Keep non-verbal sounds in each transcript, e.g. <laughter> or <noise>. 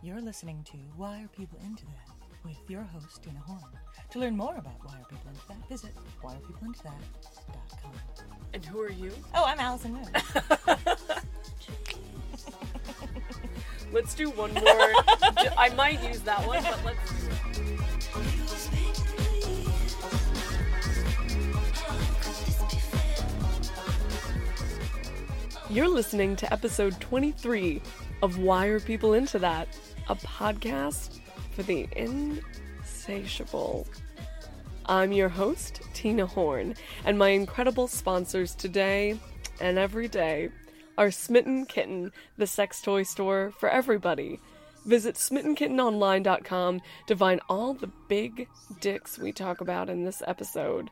You're listening to Why Are People Into That with your host, Tina Horn. To learn more about Why Are People Into That, visit whyarepeopleintothat.com. And who are you? Oh, I'm Allison Moon. <laughs> Let's do one more. I might use that one, but let's do it. You're listening to episode 23 of Why Are People Into That? A podcast for the insatiable. I'm your host, Tina Horn, and my incredible sponsors today and every day are Smitten Kitten, the sex toy store for everybody. Visit smittenkittenonline.com to find all the big dicks we talk about in this episode.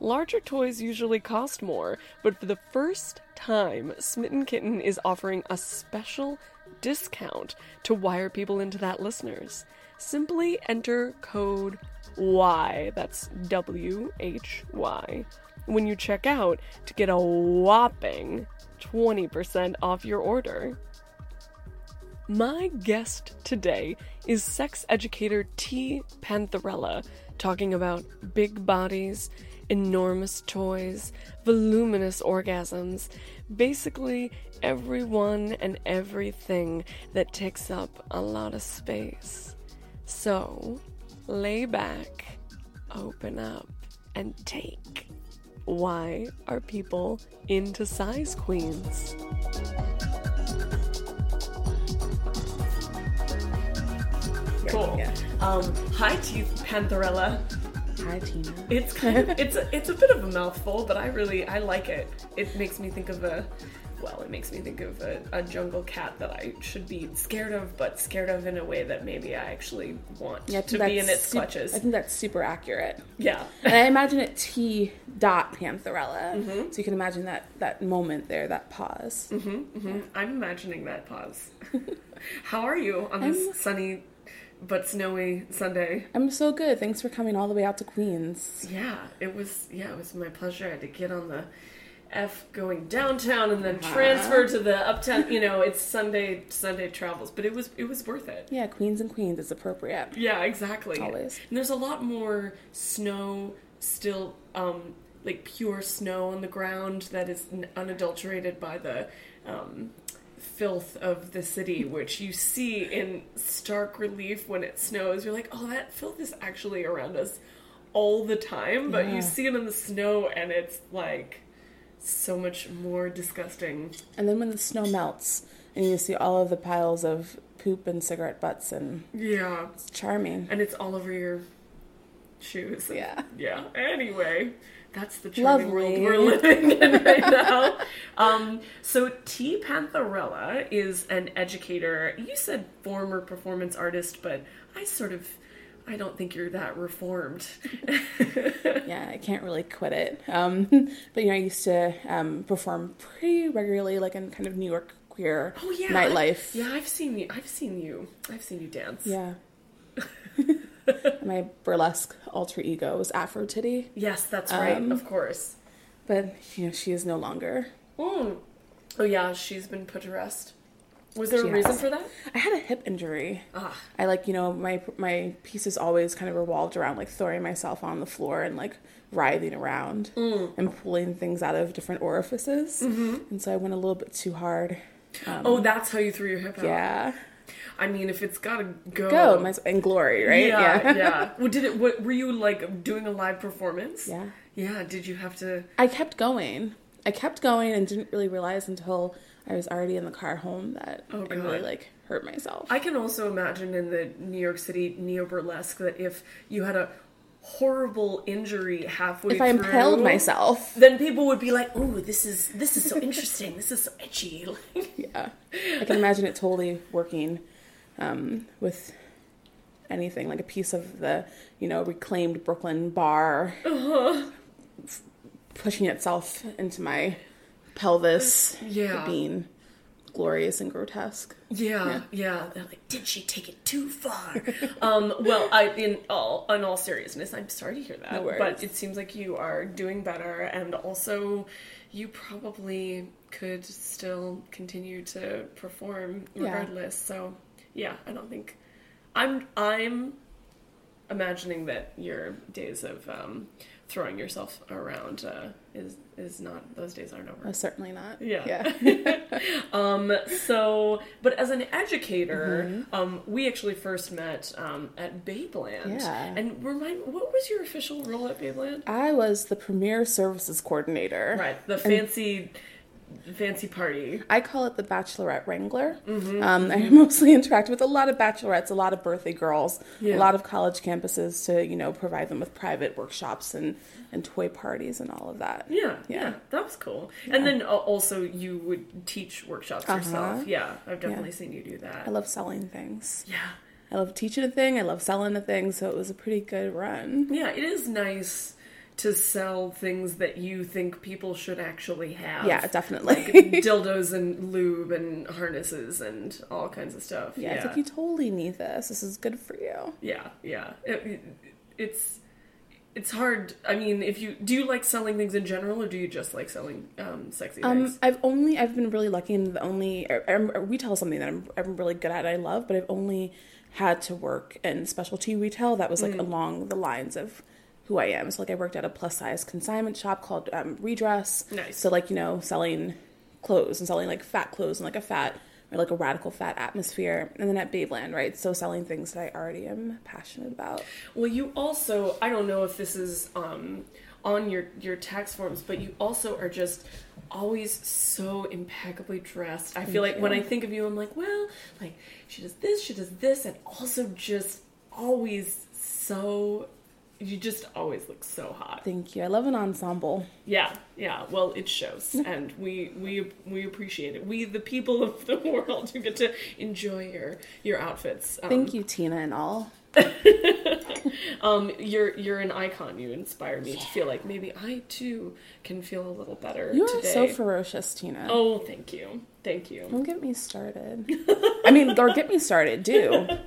Larger toys usually cost more, but for the first time, Smitten Kitten is offering a special discount to Why Are People Into That listeners. Simply enter code Y, that's W H Y, when you check out to get a whopping 20% off your order. My guest today is sex educator T. Pantherella, talking about big bodies, enormous toys, voluminous orgasms, basically everyone and everything that takes up a lot of space. So, lay back, open up, and take. Why are people into size queens? Cool. Um, hi, T. Pantherella. Hi, Tina. It's kind of it's a, it's a bit of a mouthful, but I really I like it. It makes me think of a well, it makes me think of a, a jungle cat that I should be scared of, but scared of in a way that maybe I actually want Yeah, I to be in its sup- clutches. I think that's super accurate. yeah. And I imagine it T dot Pantherella. Mm-hmm. So you can imagine that that moment there, that pause. hmm I'm imagining that pause. <laughs> How are you on this sunny but snowy Sunday? I'm so good. Thanks for coming all the way out to Queens. Yeah, it was. Yeah, it was my pleasure. I had to get on the F going downtown and then transfer to the uptown. You know, it's Sunday Sunday travels, but it was it was worth it. Yeah, Queens and Queens. is appropriate. Yeah, exactly. Always. And there's a lot more snow still, um, like pure snow on the ground that is unadulterated by the um, filth of the city, which you see in stark relief when it snows. You're like, oh, that filth is actually around us all the time, but Yeah. you see it in the snow and it's like so much more disgusting. And then when the snow melts and you see all of the piles of poop and cigarette butts, and Yeah. it's charming. And it's all over your shoes. Yeah. Yeah. Anyway, that's the charming Lovely. world we're living in <laughs> right now. um, so T. Pantherella is an educator. You said former performance artist, but I sort of I don't think you're that reformed. <laughs> yeah, I can't really quit it. Um, <laughs> but you know, I used to um, perform pretty regularly, like in kind of New York queer oh yeah. nightlife. Yeah, I've seen you I've seen you I've seen you dance. Yeah. <laughs> My burlesque alter ego was Afro Titty, Yes, that's right, Um, of course. but you know she is no longer. Mm. Oh yeah, she's been put to rest. Was there She a reason has. for that? I had a hip injury. Ah. I like you know my my pieces always kind of revolved around like throwing myself on the floor and like writhing around Mm. and pulling things out of different orifices, Mm-hmm. and so I went a little bit too hard. oh, that's how you threw your hip out. Yeah, I mean, if it's gotta go, go my in glory, right? Yeah, yeah. <laughs> Well, did it? What, were you like doing a live performance? Yeah. Yeah. Did you have to? I kept going. I kept going and didn't really realize until I was already in the car home that Oh, I really like hurt myself. I can also imagine in the New York City neo burlesque that if you had a horrible injury halfway through if I through, impaled myself, then people would be like, "Oh, this is this is so interesting. this is so edgy." <laughs> yeah, I can imagine it totally working um, with anything like a piece of the you know reclaimed Brooklyn bar Uh-huh. f- pushing itself into my pelvis, Yeah. being glorious and grotesque. Yeah, yeah. They're like, did she take it too far? um, well, I in all in all seriousness, I'm sorry to hear that. No. But it seems like you are doing better, and also you probably could still continue to perform Yeah. regardless. So, yeah, I don't think I'm I'm imagining that your days of um, throwing yourself around uh, is is not those days aren't over. Uh, certainly not. Yeah. yeah. <laughs> Um, so, but as an educator, Mm-hmm. um, we actually first met um, at Babeland. Yeah. And remind, what was your official role at Babeland? I was the premier services coordinator. Right, the fancy, fancy party. I call it the Bachelorette Wrangler. Mm-hmm, um, I <laughs> mostly interact with a lot of bachelorettes, a lot of birthday girls, Yeah. a lot of college campuses to you know provide them with private workshops and and toy parties and all of that. Yeah, yeah, Yeah. that was cool. And then also you would teach workshops Uh-huh. yourself. Yeah, I've definitely seen you do that. I love selling things. yeah. I love teaching a thing. I love selling a thing. So it was a pretty good run. Yeah, it is nice to sell things that you think people should actually have. Yeah, definitely. Like dildos and lube and harnesses and all kinds of stuff. yeah, Yeah, it's like you totally need this. This is good for you. yeah, yeah. It- it- it's it's hard. I mean, if you do you like selling things in general, or do you just like selling um, sexy Um, things? I've only I've been really lucky in the only or, or retail is something that I'm I'm really good at. I love, but I've only had to work in specialty retail that was like along the lines of who I am. So like I worked at a plus size consignment shop called um, Redress. Nice. So like you know selling clothes and selling like fat clothes and like a fat or like a radical fat atmosphere, and then at Babeland, right? So selling things that I already am passionate about. Well, you also I don't know if this is um, on your your tax forms, but you also are just always so impeccably dressed. I feel like when I think of you, I'm like, well, like she does this, she does this, and also just always so. You just always look so hot. Thank you. I love an ensemble. Yeah, yeah. Well, it shows, <laughs> and we we we appreciate it. We, the people of the <laughs> world, who get to enjoy your your outfits. Um, Thank you, Tina, and all. <laughs> <laughs> Um, you're you're an icon. You inspire me to feel like maybe I too can feel a little better You are so ferocious, Tina. oh, thank you, thank you. Don't get me started. <laughs> I mean, or get me started, do. <laughs>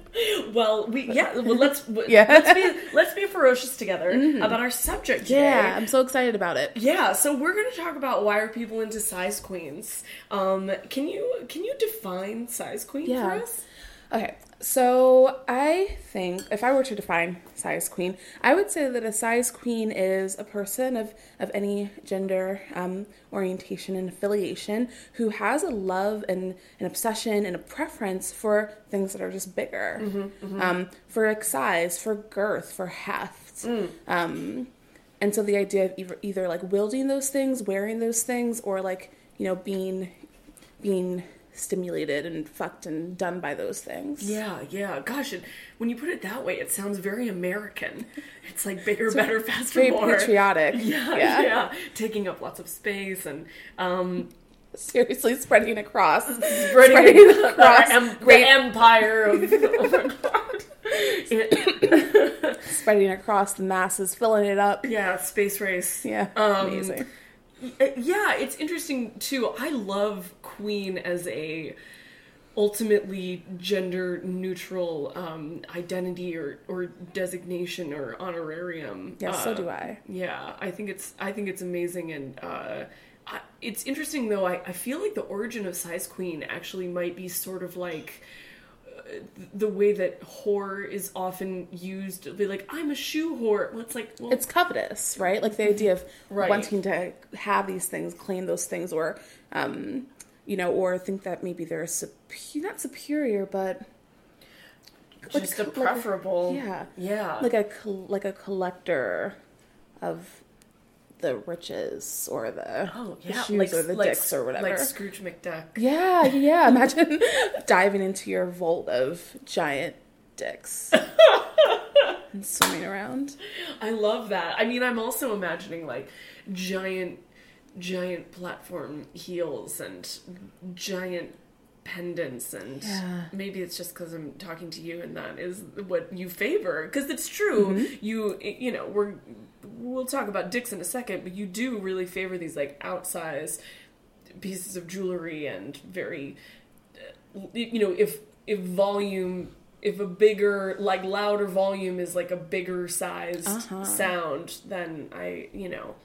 Well, we yeah. Well, let's Yeah. let's be let's be ferocious together about our subject today. Yeah, I'm so excited about it. Yeah, so we're going to talk about why are people into size queens. Um, can you can you define size queen Yeah. for us? Okay, so I think if I were to define size queen, I would say that a size queen is a person of, of any gender, um, orientation, and affiliation who has a love and an obsession and a preference for things that are just bigger, Um, for like size, for girth, for heft. Um, and so the idea of either, either like wielding those things, wearing those things, or like you know being being stimulated and fucked and done by those things. Yeah, yeah. Gosh, and when you put it that way, it sounds very American. <laughs> It's like bigger, better, faster, Very more. patriotic. <laughs> Yeah, yeah. yeah, Taking up lots of space and um, Seriously, spreading across. <laughs> spreading, Spreading the, across em- the great- empire of. oh. It- spreading across the masses, filling it up. yeah, space race. Yeah, Um, amazing. Uh, Yeah, it's interesting too. I love Queen as a ultimately gender neutral um, identity or, or designation or honorarium. Yes, so Uh, do I. Yeah, I think it's I think it's amazing and uh, I, it's interesting though. I, I feel like the origin of size queen actually might be sort of like uh, the way that whore is often used. They'll be like, I'm a shoe whore. Well, it's like, well, It's covetous, right? Like the idea of Right. wanting to have these things, claim those things, or, um, you know, or think that maybe they're supe- not superior, but like just a like preferable. yeah, yeah. like a col- like a collector of the riches or the, Oh the yeah, shoes like or the like, dicks or whatever. like Scrooge McDuck. yeah, yeah. <laughs> Imagine diving into your vault of giant dicks <laughs> and swimming around. I love that. I mean, I'm also imagining like giant, giant platform heels and giant pendants, and Yeah. maybe it's just because I'm talking to you, and that is what you favor. Because it's true. Mm-hmm. You, you know, we're we'll talk about dicks in a second, but you do really favor these like outsized pieces of jewelry and very you know if if volume if a bigger like louder volume is like a bigger sized Uh-huh. sound then i you know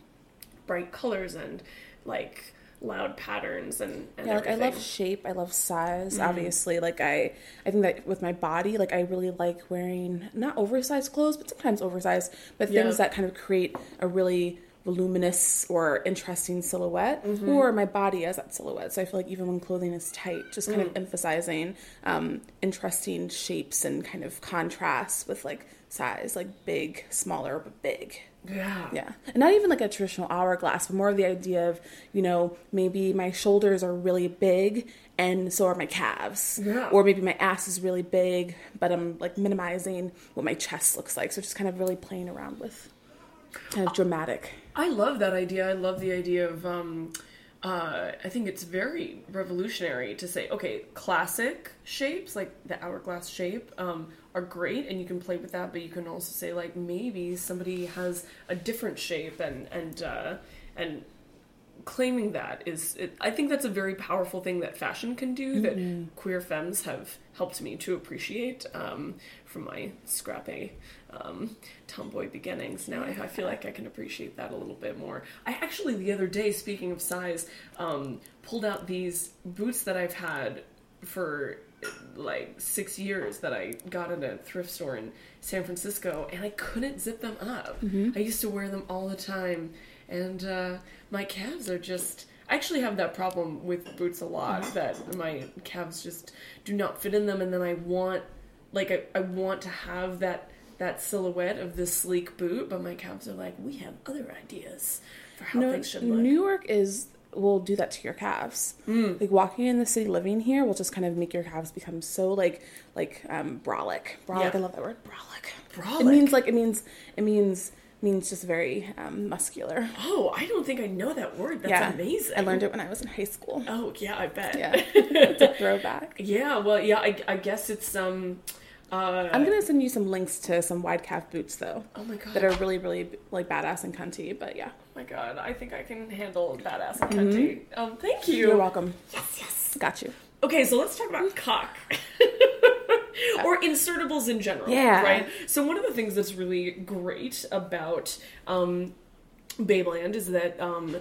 bright colors and like loud patterns and, and Yeah, like I love shape, I love size. Obviously, like I, I think that with my body, like I really like wearing not oversized clothes, but sometimes oversized, but Yeah. things that kind of create a really voluminous or interesting silhouette, Mm-hmm. or my body as that silhouette. So I feel like even when clothing is tight, just kind Mm. of emphasizing um, interesting shapes and kind of contrasts with like size, like big, smaller, but big. Yeah Yeah. And not even like a traditional hourglass, but more of the idea of, you know, maybe my shoulders are really big and so are my calves. Yeah. Or maybe my ass is really big, but I'm like minimizing what my chest looks like. So just kind of really playing around with kind of dramatic. I love that idea. I love the idea of. Um, uh, I think it's very revolutionary to say, okay, classic shapes like the hourglass shape um, are great, and you can play with that. But you can also say, like, maybe somebody has a different shape, and and uh, and claiming that is it, i think that's a very powerful thing that fashion can do that queer femmes have helped me to appreciate um, from my scrappy um, tomboy beginnings now I, I feel like i can appreciate that a little bit more i actually the other day speaking of size um, pulled out these boots that i've had for like six years that I got at a thrift store in San Francisco, and I couldn't zip them up. I used to wear them all the time, and uh, my calves are just. I actually have that problem with boots a lot that my calves just do not fit in them, and then I want, like, I, I want to have that that silhouette of the sleek boot, but my calves are like, we have other ideas for how No, things should look. New York is will do that to your calves. Like walking in the city, living here will just kind of make your calves become so like like um brolic. Brolic, Yeah. I love that word. Brolic. Brolic. It means like it means it means means just very um, muscular. oh, I don't think I know that word. That's yeah, amazing. I learned it when I was in high school. Oh yeah, I bet. Yeah, it's a <laughs> throwback. Yeah, well, yeah, I, I guess it's um, uh, I'm gonna send you some links to some wide calf boots though. Oh my God. That are really really like badass and cunty. But yeah, oh my god, I think I can handle badass and cunty. Um, thank you. you're welcome. Yes, yes. Got you. Okay, so let's talk about cock. <laughs> or insertables in general. Yeah. Right? So, one of the things that's really great about um, Babeland is that um,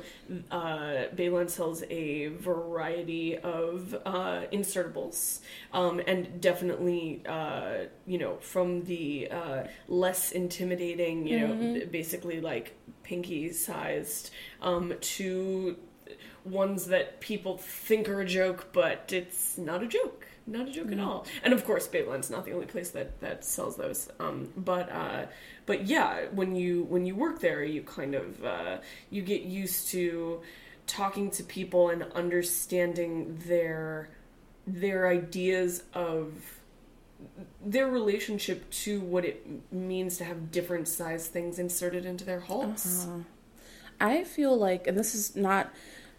uh, Babeland sells a variety of uh, insertables, um, and definitely, uh, you know, from the uh, less intimidating, you know, basically like pinky sized, um, to ones that people think are a joke, but it's not a joke. Not a joke at all. And of course, Babeland's not the only place that, that sells those. Um, but uh, but yeah, when you when you work there, you kind of uh, you get used to talking to people and understanding their their ideas of their relationship to what it means to have different size things inserted into their halls. I feel like, and this is not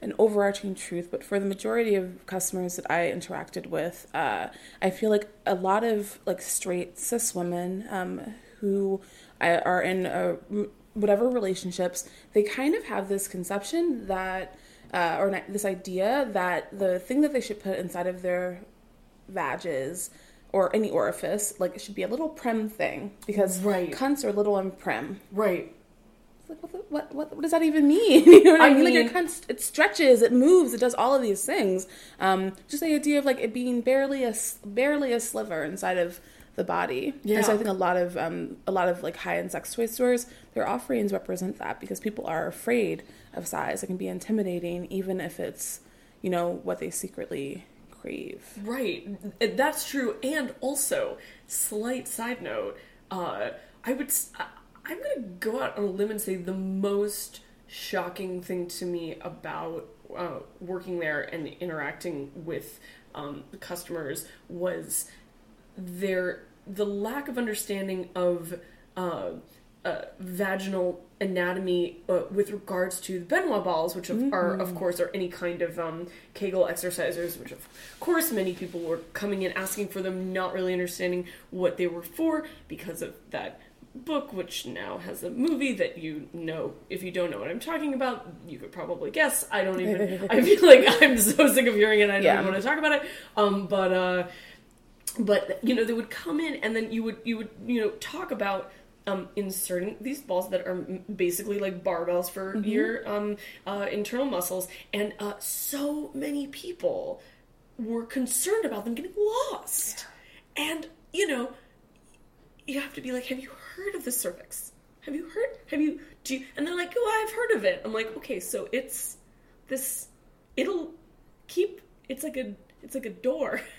an overarching truth, but for the majority of customers that I interacted with, uh, I feel like a lot of like straight cis women um, who I- are in uh, whatever relationships, they kind of have this conception that, uh, or ni- this idea that the thing that they should put inside of their vages or any orifice, like it should be a little prim thing because Right. cunts are little and prim. Right. Like, what, the- what, what, what does that even mean? <laughs> You know what I, I mean? Like, your mean- cunt, it stretches, it moves, it does all of these things. Um, just the idea of like it being barely a barely a sliver inside of the body. And so I think a lot of um, a lot of like high end sex toy stores, their offerings represent that because people are afraid of size. It can be intimidating, even if it's you know what they secretly crave. Right, that's true. And also, slight side note, uh, I would, I- I'm gonna go out on a limb and say the most shocking thing to me about uh, working there and interacting with um, customers was their the lack of understanding of uh, uh, vaginal anatomy uh, with regards to the Ben Wa balls, which of, are of course are any kind of um, Kegel exercisers, which of course many people were coming in asking for them, not really understanding what they were for because of that book, which now has a movie that you know. If you don't know what I'm talking about, you could probably guess. I don't even. I <laughs> feel like I'm so sick of hearing it. I don't Yeah. even want to talk about it. Um, but uh, but you know they would come in and then you would you would you know talk about um, inserting these balls that are basically like barbells for your um, uh, internal muscles and uh, so many people were concerned about them getting lost and you know you have to be like have you heard of the cervix. Have you heard have you do you and they're like oh i've heard of it. I'm like okay so it's this it'll keep it's like a it's like a door. <laughs>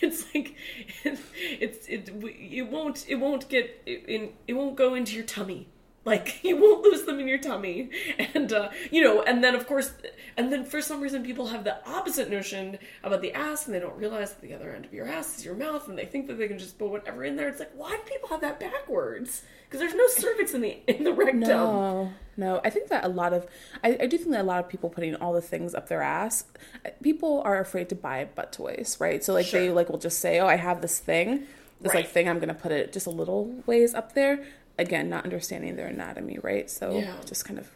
It's like <laughs> it's it it won't it won't get in it won't go into your tummy like <laughs> you won't lose them in your tummy. And uh you know and then of course and then for some reason people have the opposite notion about the ass and they don't realize that the other end of your ass is your mouth and they think that they can just put whatever in there. It's like why do people have that backwards? Because there's no cervix in the in the rectum. No, no. I think that a lot of, I, I do think that a lot of people putting all the things up their ass, people are afraid to buy butt toys, right? So like they like will just say, oh, I have this thing, this like thing, I'm gonna put it just a little ways up there. Again, not understanding their anatomy, right? So Yeah. just kind of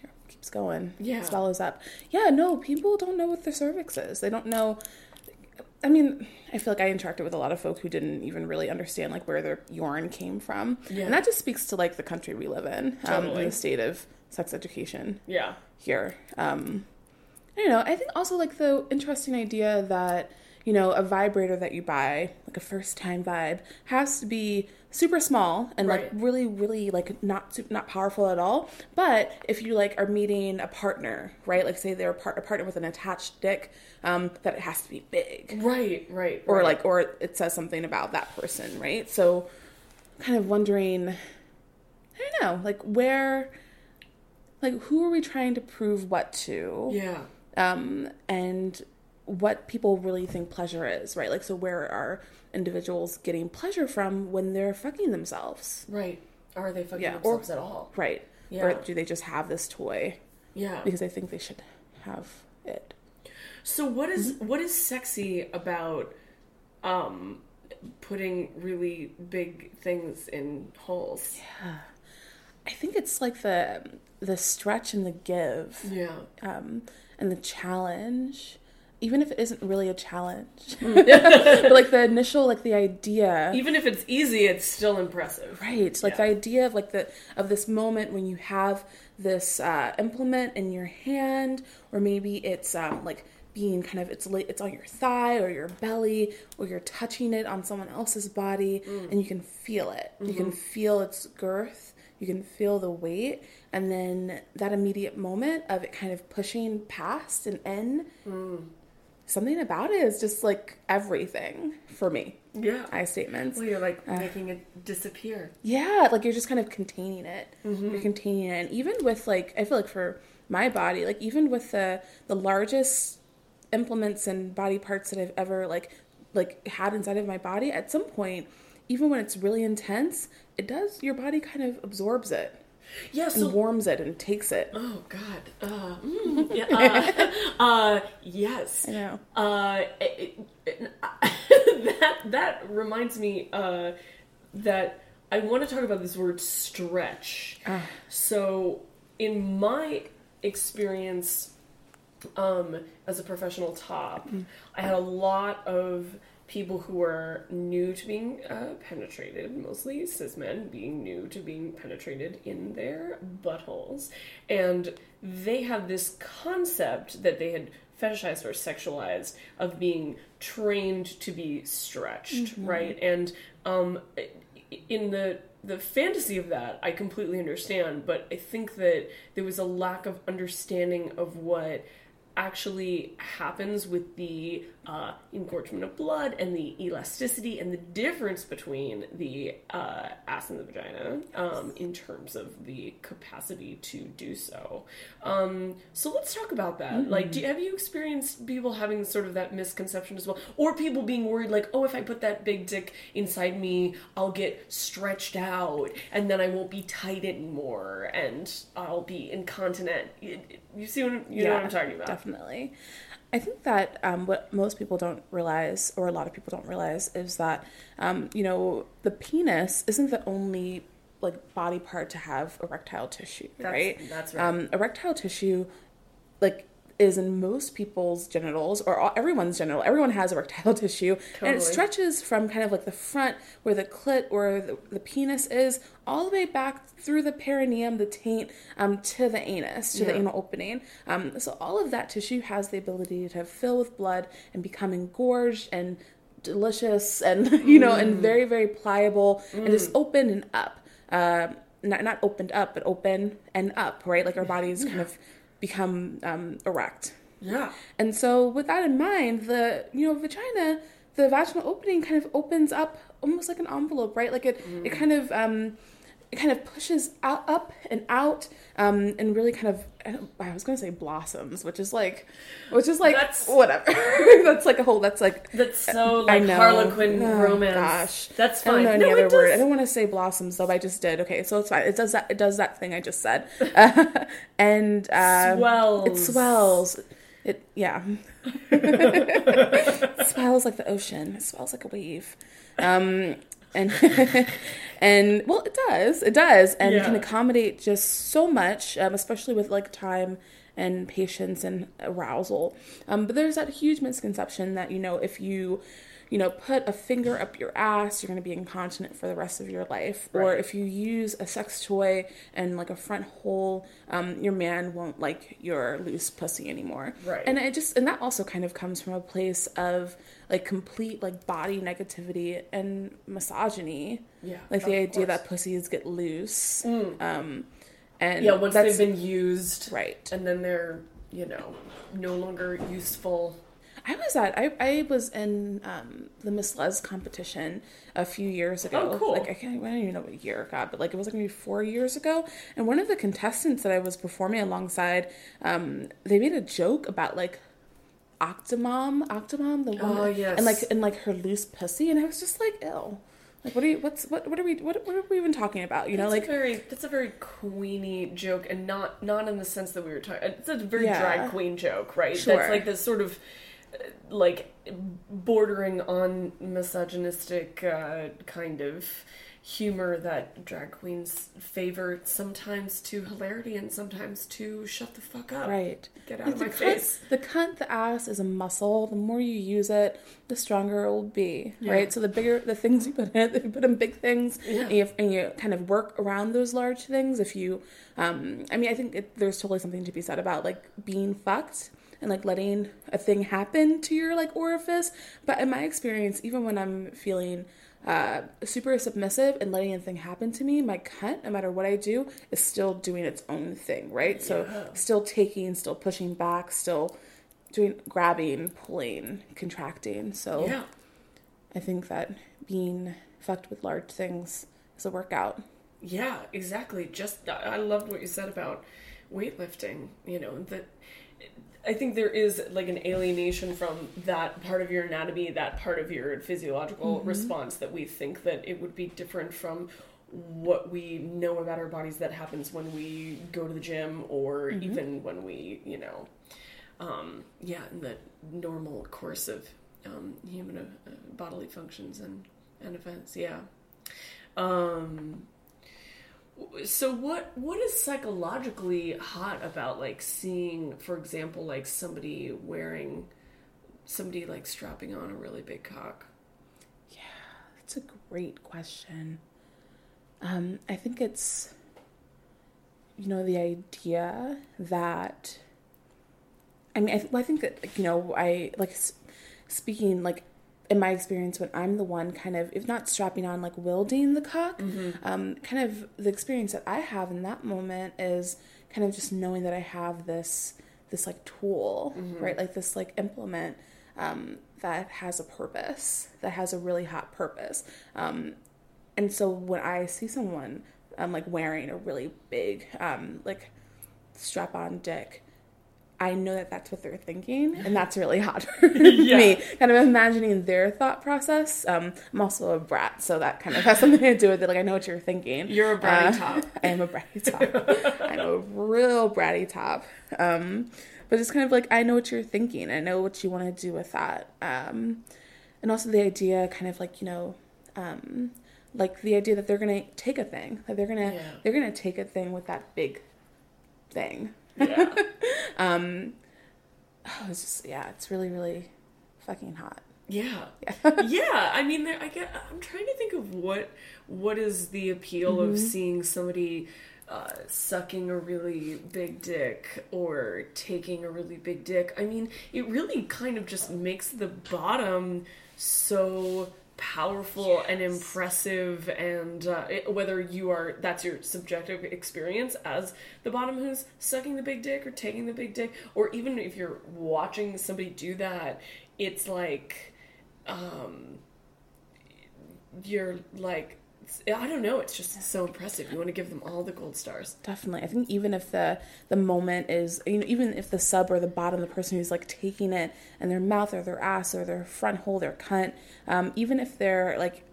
you know, keeps going, Yeah. swallows up. Yeah, no, people don't know what their cervix is. They don't know. I mean, I feel like I interacted with a lot of folk who didn't even really understand like where their urine came from, Yeah. and that just speaks to like the country we live in, um, Totally. and the state of sex education yeah here. Um, I don't know. I think also like the interesting idea that you know a vibrator that you buy, like a first time vibe, has to be super small and like really, really like not not powerful at all. But if you like are meeting a partner, right? Like say they're a, part- a partner with an attached dick, um, that it has to be big right right or right. like or it says something about that person right so kind of wondering i don't know like where like who are we trying to prove what to yeah um and what people really think pleasure is right? Like so where are individuals getting pleasure from when they're fucking themselves? Right. Are they fucking Yeah, or- themselves at all? right. Yeah. or do they just have this toy? Yeah. Because they think they should have it. So what is- Mm-hmm. what is sexy about um putting really big things in holes? Yeah. I think it's like the the stretch and the give. Yeah. um, and the challenge, even if it isn't really a challenge, <laughs> but like the initial, like the idea, Even if it's easy, it's still impressive. right? Like the idea of like the of this moment when you have this uh, implement in your hand, or maybe it's um, like being kind of it's it's on your thigh or your belly, or you're touching it on someone else's body, and you can feel it. You can feel its girth. You can feel the weight, and then that immediate moment of it kind of pushing past and in. Something about it is just like everything for me. Yeah. I statements. Well, you're like uh, making it disappear. Yeah, like you're just kind of containing it. Mm-hmm. You're containing it. And even with like I feel like for my body, like even with the the largest implements and body parts that I've ever like like had inside of my body, at some point, even when it's really intense, it does your body kind of absorbs it Yeah. and So. warms it and takes it. Oh God. Uh, mm, yeah, uh, <laughs> uh, yes. I know. Uh, it, it, <laughs> that that reminds me uh, that I want to talk about this word stretch. So, in my experience um, as a professional top, I had a lot of people who were new to being uh, penetrated, mostly cis men being new to being penetrated in their buttholes, and they had this concept that they had fetishized or sexualized of being trained to be stretched, right? And um, in the the fantasy of that, I completely understand, but I think that there was a lack of understanding of what actually happens with the uh, engorgement of blood and the elasticity and the difference between the uh, ass and the vagina um, in terms of the capacity to do so. Um, so let's talk about that. Like, do, you, have you experienced people having sort of that misconception as well, or people being worried like, oh, if I put that big dick inside me, I'll get stretched out and then I won't be tight anymore and I'll be incontinent. You, you see what you know what I'm talking about? Definitely. I think that um, what most people don't realize, or a lot of people don't realize, is that um, you know the penis isn't the only like body part to have erectile tissue, That's- right? that's right. Um, erectile tissue, like is in most people's genitals or all, everyone's genital. Everyone has erectile <laughs> tissue, and it stretches from kind of like the front where the clit or the, the penis is, all the way back through the perineum, the taint, um, to the anus, to the anal opening. Um, so all of that tissue has the ability to fill with blood and become engorged and delicious and <laughs> you know and very very pliable and just open and up. Uh, not not opened up, but open and up, right? Like our bodies kind of become um, erect. Yeah. And so, with that in mind, the you know vagina, the vaginal opening kind of opens up almost like an envelope, right? Like it, it kind of um, it kind of pushes out, up and out, um, and really kind of I, I was going to say blossoms, which is like, which is like That's- whatever. <laughs> that's like a whole. That's like That's so I like know. Harlequin Oh, romance. Gosh, That's I don't fine. know any No, other word. I don't want to say blossoms though. But I just did. Okay, so it's fine. It does that. It does that thing I just said. <laughs> <laughs> and um, Swells. It swells. It yeah. it swells like the ocean. It swells like a wave. Um, and <laughs> and well, it does. It does, and Yeah. can accommodate just so much, um, especially with like time and patience and arousal. Um, but there's that huge misconception that you know if you you know put a finger up your ass, you're going to be incontinent for the rest of your life, or if you use a sex toy and like a front hole, um, your man won't like your loose pussy anymore. Right. And it just and that also kind of comes from a place of like complete like body negativity and misogyny. Yeah, Like the idea course. Mm. that pussies get loose. Um and Yeah, once that's they've been used, right. and then they're you know no longer useful. I was at I, I was in um, the Miss Les competition a few years ago. Oh, cool. Like I can't I don't even know what year, God, but like it was like maybe four years ago. And one of the contestants that I was performing alongside, um, they made a joke about like Octomom, Octomom, the one, Oh, yes. and like and like her loose pussy, and I was just like, ill. Like what are you? What's what? What are we? What, what are we even talking about? You know, like very that's a very queenie joke, and not not in the sense that we were talking. It's a very Yeah. drag queen joke, right? Sure. That's like this sort of like bordering on misogynistic uh, kind of humor that drag queens favor sometimes to hilarity and sometimes to shut the fuck up. Right. Get out Like of my cunt, face. The cunt, the ass is a muscle. The more you use it, the stronger it will be. Right. So the bigger the things you put in, <laughs> it, you put in big things, and, you, and you kind of work around those large things. If you, um, I mean, I think it, there's totally something to be said about like being fucked and like letting a thing happen to your like orifice. But in my experience, even when I'm feeling uh, super submissive and letting a thing happen to me, my cunt, no matter what I do, is still doing its own thing, right? So still taking, still pushing back, still doing grabbing, pulling, contracting. So Yeah. I think that being fucked with large things is a workout. Yeah, exactly. Just I loved what you said about weightlifting. You know that I think there is like an alienation from that part of your anatomy, that part of your physiological response that we think that it would be different from what we know about our bodies that happens when we go to the gym or even when we, you know, um, yeah, in the normal course of um, human uh, bodily functions and, and events. Yeah. Um, so what what is psychologically hot about like seeing, for example, like somebody wearing somebody like strapping on a really big cock? Yeah that's a great question. Um, I think it's, you know, the idea that, I mean, I, th- I think that, you know, I like speaking, like, in my experience, when I'm the one kind of, if not strapping on, like, wielding the cock, um, kind of the experience that I have in that moment is kind of just knowing that I have this this like tool, right? Like this like implement um, that has a purpose, that has a really hot purpose. Um, and so when I see someone um, like wearing a really big um, like strap on dick, I know that that's what they're thinking, and <laughs> that's really hot for <laughs> me. Kind of imagining their thought process. Um, I'm also a brat, so that kind of has something to do with it. Like I know what you're thinking. You're a bratty Uh, top. <laughs> I am a bratty top. I'm a real bratty top. Um, but it's kind of like I know what you're thinking. I know what you want to do with that. Um, and also the idea, kind of like you know, um, like the idea that they're gonna take a thing, that they're gonna Yeah. they're gonna take a thing with that big thing. Yeah. <laughs> um, Oh, it's just yeah, it's really really fucking hot. Yeah. yeah. <laughs> yeah. I mean, there, I get. I'm trying to think of what what is the appeal of seeing somebody uh, sucking a really big dick or taking a really big dick. I mean, it really kind of just makes the bottom so powerful and impressive and uh, it, whether you are that's your subjective experience as the bottom who's sucking the big dick or taking the big dick or even if you're watching somebody do that it's like um you're like i don't know it's just so impressive you want to give them all the gold stars Definitely. I think even if the the moment is you know, even if the sub or the bottom, the person who's like taking it in their mouth or their ass or their front hole, their cunt, um, even if they're like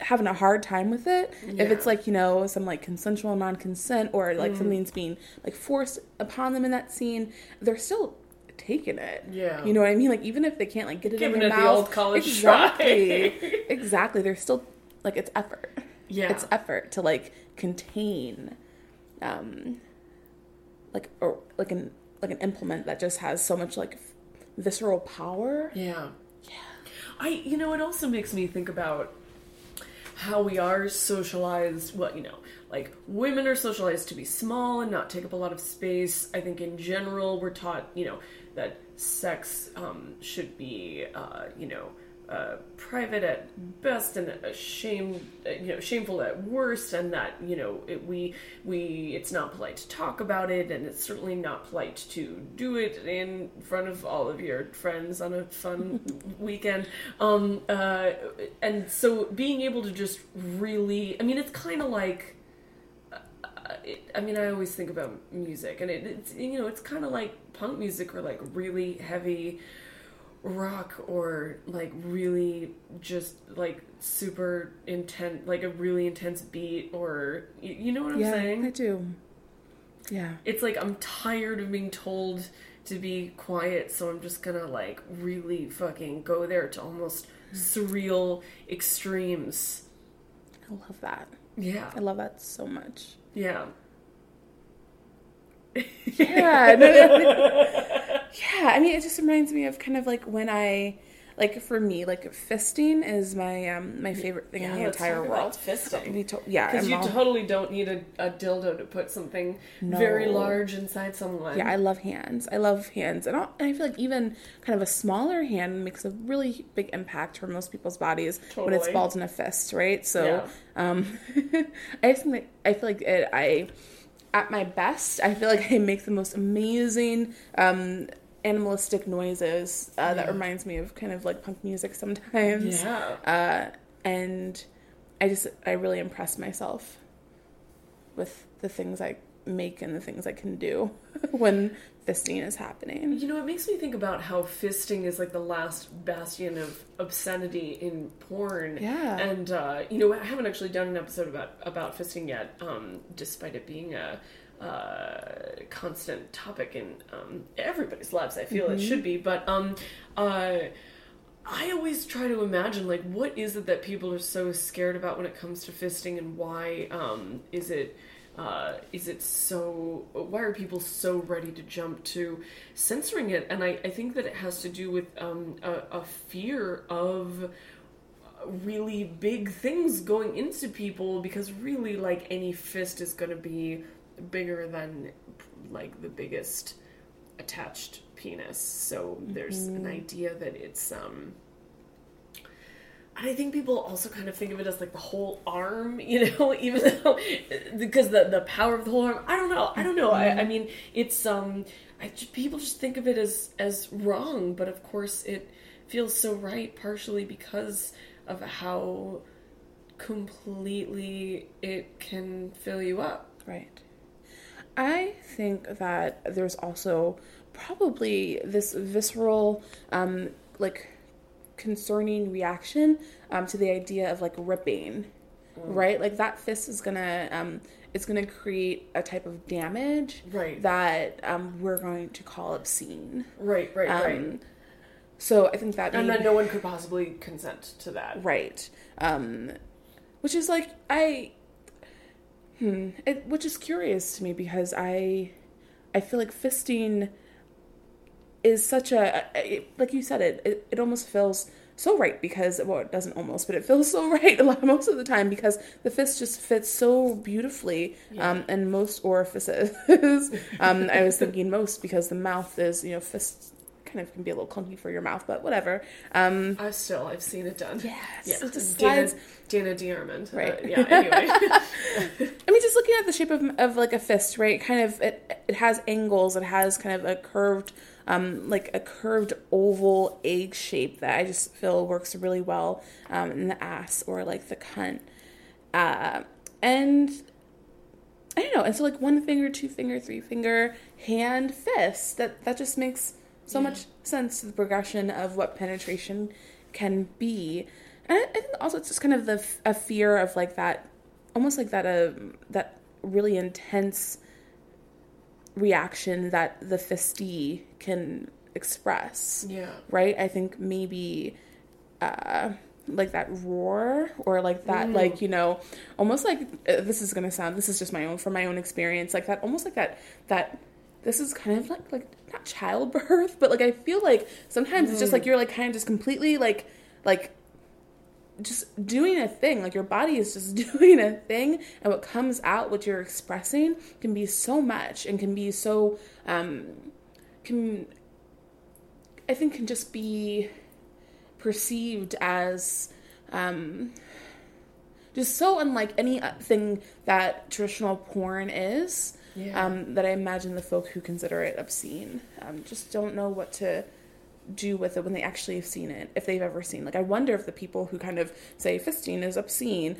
having a hard time with it, if it's like, you know, some like consensual non consent or like something's being like forced upon them in that scene, they're still taking it. Yeah. You know what I mean? Like even if they can't like get it Giving in their it the mouth. old college try. exactly. <laughs> exactly. They're still like it's effort. Yeah. It's effort to like contain um like or like an like an implement that just has so much like visceral power Yeah. Yeah. I you know it also makes me think about how we are socialized, well, you know, like women are socialized to be small and not take up a lot of space. I think in general we're taught, you know, that sex um, should be uh, you know, uh, private at best and a shame, uh, you know, shameful at worst, and that you know it, we we it's not polite to talk about it, and it's certainly not polite to do it in front of all of your friends on a fun <laughs> weekend. Um, uh, and so being able to just really, I mean, it's kind of like. uh, It, I mean, I always think about music, and it, it's you know, it's kind of like punk music or like really heavy rock or like really just like super intense like a really intense beat or you, you know what i'm yeah saying? I do. Yeah. It's like i'm tired of being told to be quiet so i'm just gonna like really fucking go there to almost surreal extremes. I love that. Yeah. I love that so much. Yeah. Yeah. <laughs> yeah i mean it just reminds me of kind of like when i like for me like fisting is my um my favorite thing in the entire world fisting. To- yeah because you all- totally don't need a, a dildo to put something very large inside someone Yeah, I love hands. I love hands, and, and I feel like even kind of a smaller hand makes a really big impact for most people's bodies when it's Totally. balled in a fist, right? So, Yeah. um, <laughs> I just think that I feel like it, I, at my best, I feel like <laughs> I make the most amazing um, animalistic noises. Uh, That reminds me of kind of like punk music sometimes. yeah Uh, and I just I really impress myself with the things I make and the things I can do <laughs> when fisting is happening. You know, it makes me think about how fisting is like the last bastion of obscenity in porn. Yeah. And uh, you know, I haven't actually done an episode about about fisting yet, um, despite it being a uh, constant topic in um, everybody's lives. I feel it should be, but um, uh, I always try to imagine like what is it that people are so scared about when it comes to fisting, and why um, is it uh, is it so why are people so ready to jump to censoring it? And I, I think that it has to do with um, a, a fear of really big things going into people because really like any fist is going to be bigger than like the biggest attached penis so there's an idea that it's um and I think people also kind of think of it as like the whole arm, you know, <laughs> even though because the the power of the whole arm. I don't know. I don't know. I, I mean, it's um, I, people just think of it as as wrong, but of course it feels so right, partially because of how completely it can fill you up. Right. I think that there's also probably this visceral, um, like, concerning reaction um, to the idea of like ripping, right? Like that fist is gonna, um, it's gonna create a type of damage, Right. That um, we're going to call obscene. Right, right, right. Um, so I think that And then no one could possibly consent to that. Right. Um, which is like I, hmm, it, which is curious to me because I, I feel like fisting is such a, it, like you said it, it, it almost feels so right because well it doesn't almost but it feels so <laughs> right a lot most of the time because the fist just fits so beautifully um and most orifices. <laughs> Um i was thinking most because the mouth is you know fist kind of can be a little clunky for your mouth but whatever. Um I still, I've seen it done. Yes, yeah. it just slides- Dana DeArmond. Uh, Right. yeah. Anyway. <laughs> I mean, just looking at the shape of, of like a fist, right? Kind of, it it has angles. It has kind of a curved, um, like a curved oval egg shape that I just feel works really well um, in the ass or like the cunt. Uh, and I don't know. And so like one finger, two finger, three finger, hand, fist. That that just makes so much sense to the progression of what penetration can be. And I, I think also it's just kind of the a fear of like that, almost like that uh, that really intense reaction that the fisty can express yeah. right? I think maybe uh like that roar or like that like you know almost like uh, this is gonna sound this is just my own from my own experience like that almost like that that this is kind of like like not childbirth <laughs> but like I feel like sometimes it's just like you're like kind of just completely like like just doing a thing like your body is just <laughs> doing a thing and what comes out what you're expressing can be so much and can be so um can I think can just be perceived as um, just so unlike anything that traditional porn is. Yeah. Um, that I imagine the folk who consider it obscene um, just don't know what to do with it when they actually have seen it, if they've ever seen. Like, I wonder if the people who kind of say fisting is obscene,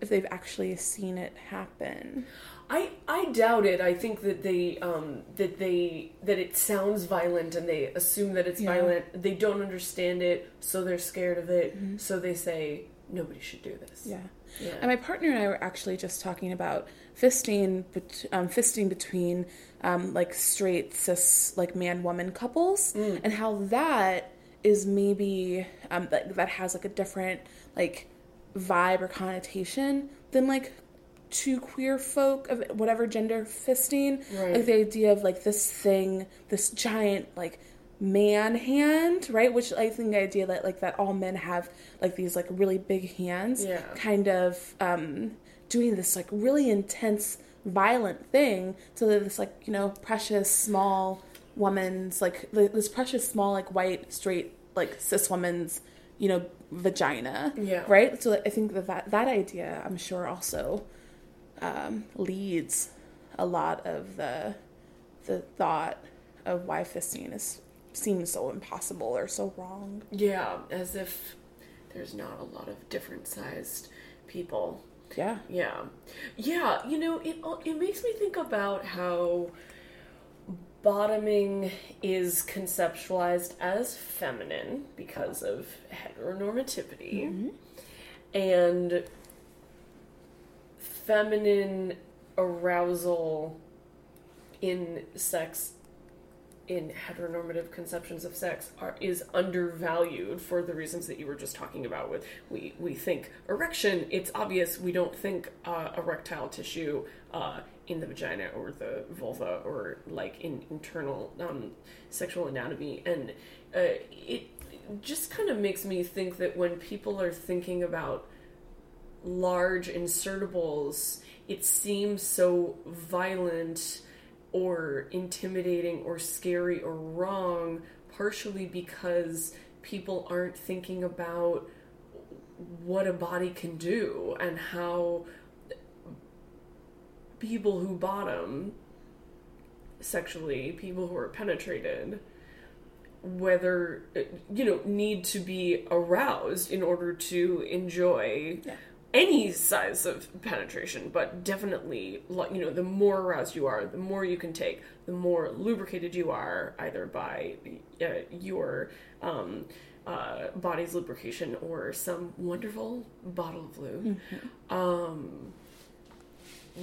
if they've actually seen it happen. I I doubt it. I think that they um that they that it sounds violent and they assume that it's Yeah. violent. They don't understand it, so they're scared of it. So they say nobody should do this. Yeah. Yeah. And my partner and I were actually just talking about fisting, bet- um, fisting between um, like straight cis like man woman couples, and how that is maybe um, that that has like a different like vibe or connotation than like two queer folk of whatever gender fisting. Right. Like the idea of like this thing, this giant like man hand, right? Which I think the idea that like that all men have like these like really big hands, Yeah. kind of um, doing this like really intense, violent thing, to this like you know precious small woman's like this precious small like white straight like cis woman's you know vagina, Yeah. right? So I think that that, that idea, I'm sure, also um, leads a lot of the the thought of why fisting is seems so impossible or so wrong. Yeah, as if there's not a lot of different sized people. Yeah. Yeah, yeah. You know, it uh, it makes me think about how bottoming is conceptualized as feminine because of heteronormativity, mm-hmm. and feminine arousal in sex in heteronormative conceptions of sex are is undervalued for the reasons that you were just talking about with we we think erection it's obvious we don't think uh, erectile tissue uh, in the vagina or the vulva or like in internal um, sexual anatomy. And uh, it just kind of makes me think that when people are thinking about large insertables, it seems so violent or intimidating or scary or wrong, partially because people aren't thinking about what a body can do and how people who bottom sexually, people who are penetrated, whether you know need to be aroused in order to enjoy Yeah. Any size of penetration but definitely you know the more aroused you are the more you can take the more lubricated you are either by uh, your um, uh, body's lubrication or some wonderful bottle of lube um,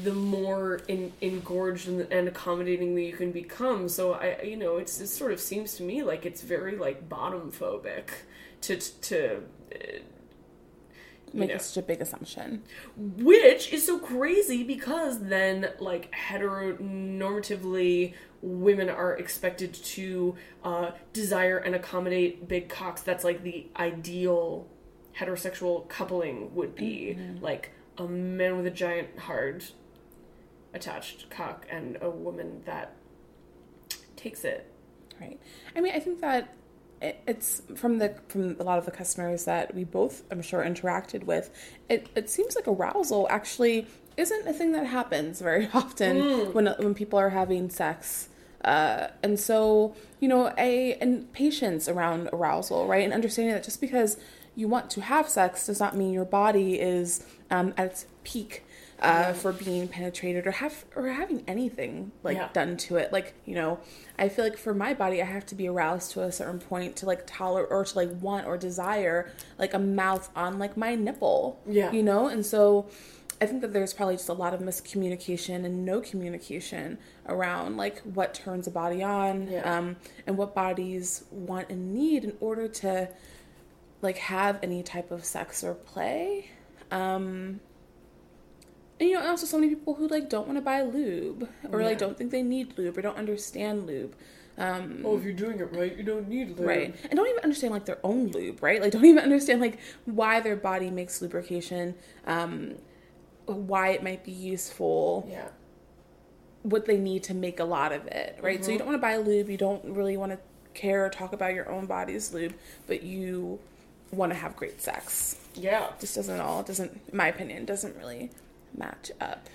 the more in, engorged and, and accommodating that you can become. So I, you know, it's it sort of seems to me like it's very like bottom phobic to to. Uh, Make know. such a big assumption. which is so crazy because then like heteronormatively women are expected to uh, desire and accommodate big cocks that's like the ideal heterosexual coupling would be like a man with a giant hard attached cock and a woman that takes it Right. I mean, I think that it's from the from a lot of the customers that we both, I'm sure, interacted with. It it seems like arousal actually isn't a thing that happens very <laughs> often when when people are having sex. Uh, and so, you know, a and patience around arousal, right, and understanding that just because you want to have sex does not mean your body is um, at its peak uh, for being penetrated or have or having anything like Yeah. done to it. Like you know, I feel like for my body, I have to be aroused to a certain point to like tolerate or to like want or desire like a mouth on like my nipple. Yeah. you know, and so. I think that there's probably just a lot of miscommunication and no communication around like what turns a body on Yeah. um, and what bodies want and need in order to like have any type of sex or play. Um, and you know, and also so many people who like don't want to buy lube or Yeah. like don't think they need lube or don't understand lube. Um, oh if you're doing it right you don't need lube. Right. And don't even understand like their own lube right? Like don't <laughs> even understand like why their body makes lubrication um why it might be useful yeah. what they need to make a lot of it right? So you don't want to buy lube you don't really want to care or talk about your own body's lube but you want to have great sex. Yeah. Just doesn't all doesn't in my opinion doesn't really match up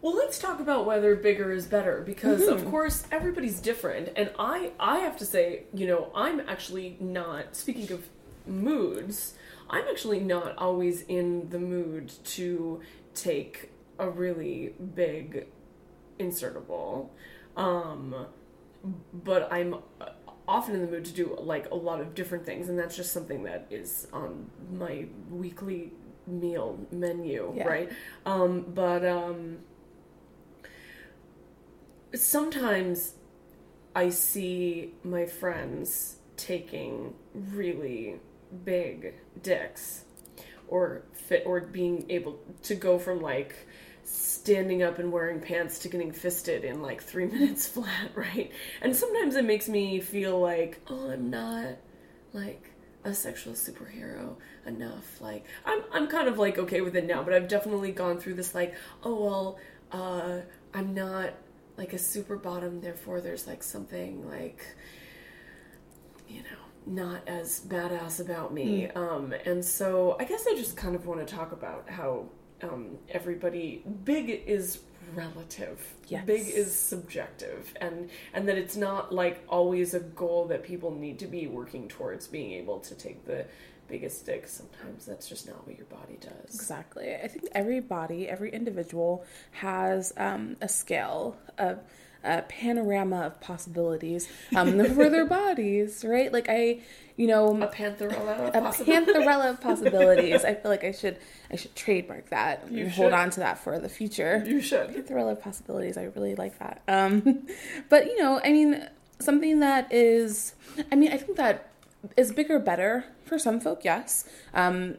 Well, let's talk about whether bigger is better because Mm-hmm. of course everybody's different and I I have to say, you know, I'm actually not speaking of moods, I'm actually not always in the mood to take a really big insertable. Um but I'm often in the mood to do like a lot of different things and that's just something that is on my weekly meal menu, Yeah. right? Um but um sometimes I see my friends taking really big dicks or fit or being able to go from like standing up and wearing pants to getting fisted in like 3 <laughs> minutes flat, right? And sometimes it makes me feel like, oh, I'm not like a sexual superhero enough. Like I'm I'm kind of like okay with it now, but I've definitely gone through this like, oh well, uh I'm not like a super bottom, therefore there's like something like you know, not as badass about me. Um and so I guess I just kind of want to talk about how um everybody big is relative. Yes. Big is subjective and and that it's not like always a goal that people need to be working towards being able to take the biggest dick. Sometimes that's just not what your body does. Exactly. I think every body, every individual has um, a scale, a, a panorama of possibilities um, for their <laughs> bodies, right? Like I, you know, A pantherella a pantherella of <laughs> possibilities. I feel like I should I should trademark that and You hold on to that for the future. You should. Pantherella of possibilities. I really like that. Um, <laughs> but you know, I mean, something that is, I mean, I think that is bigger better for some folk. Yes. Um,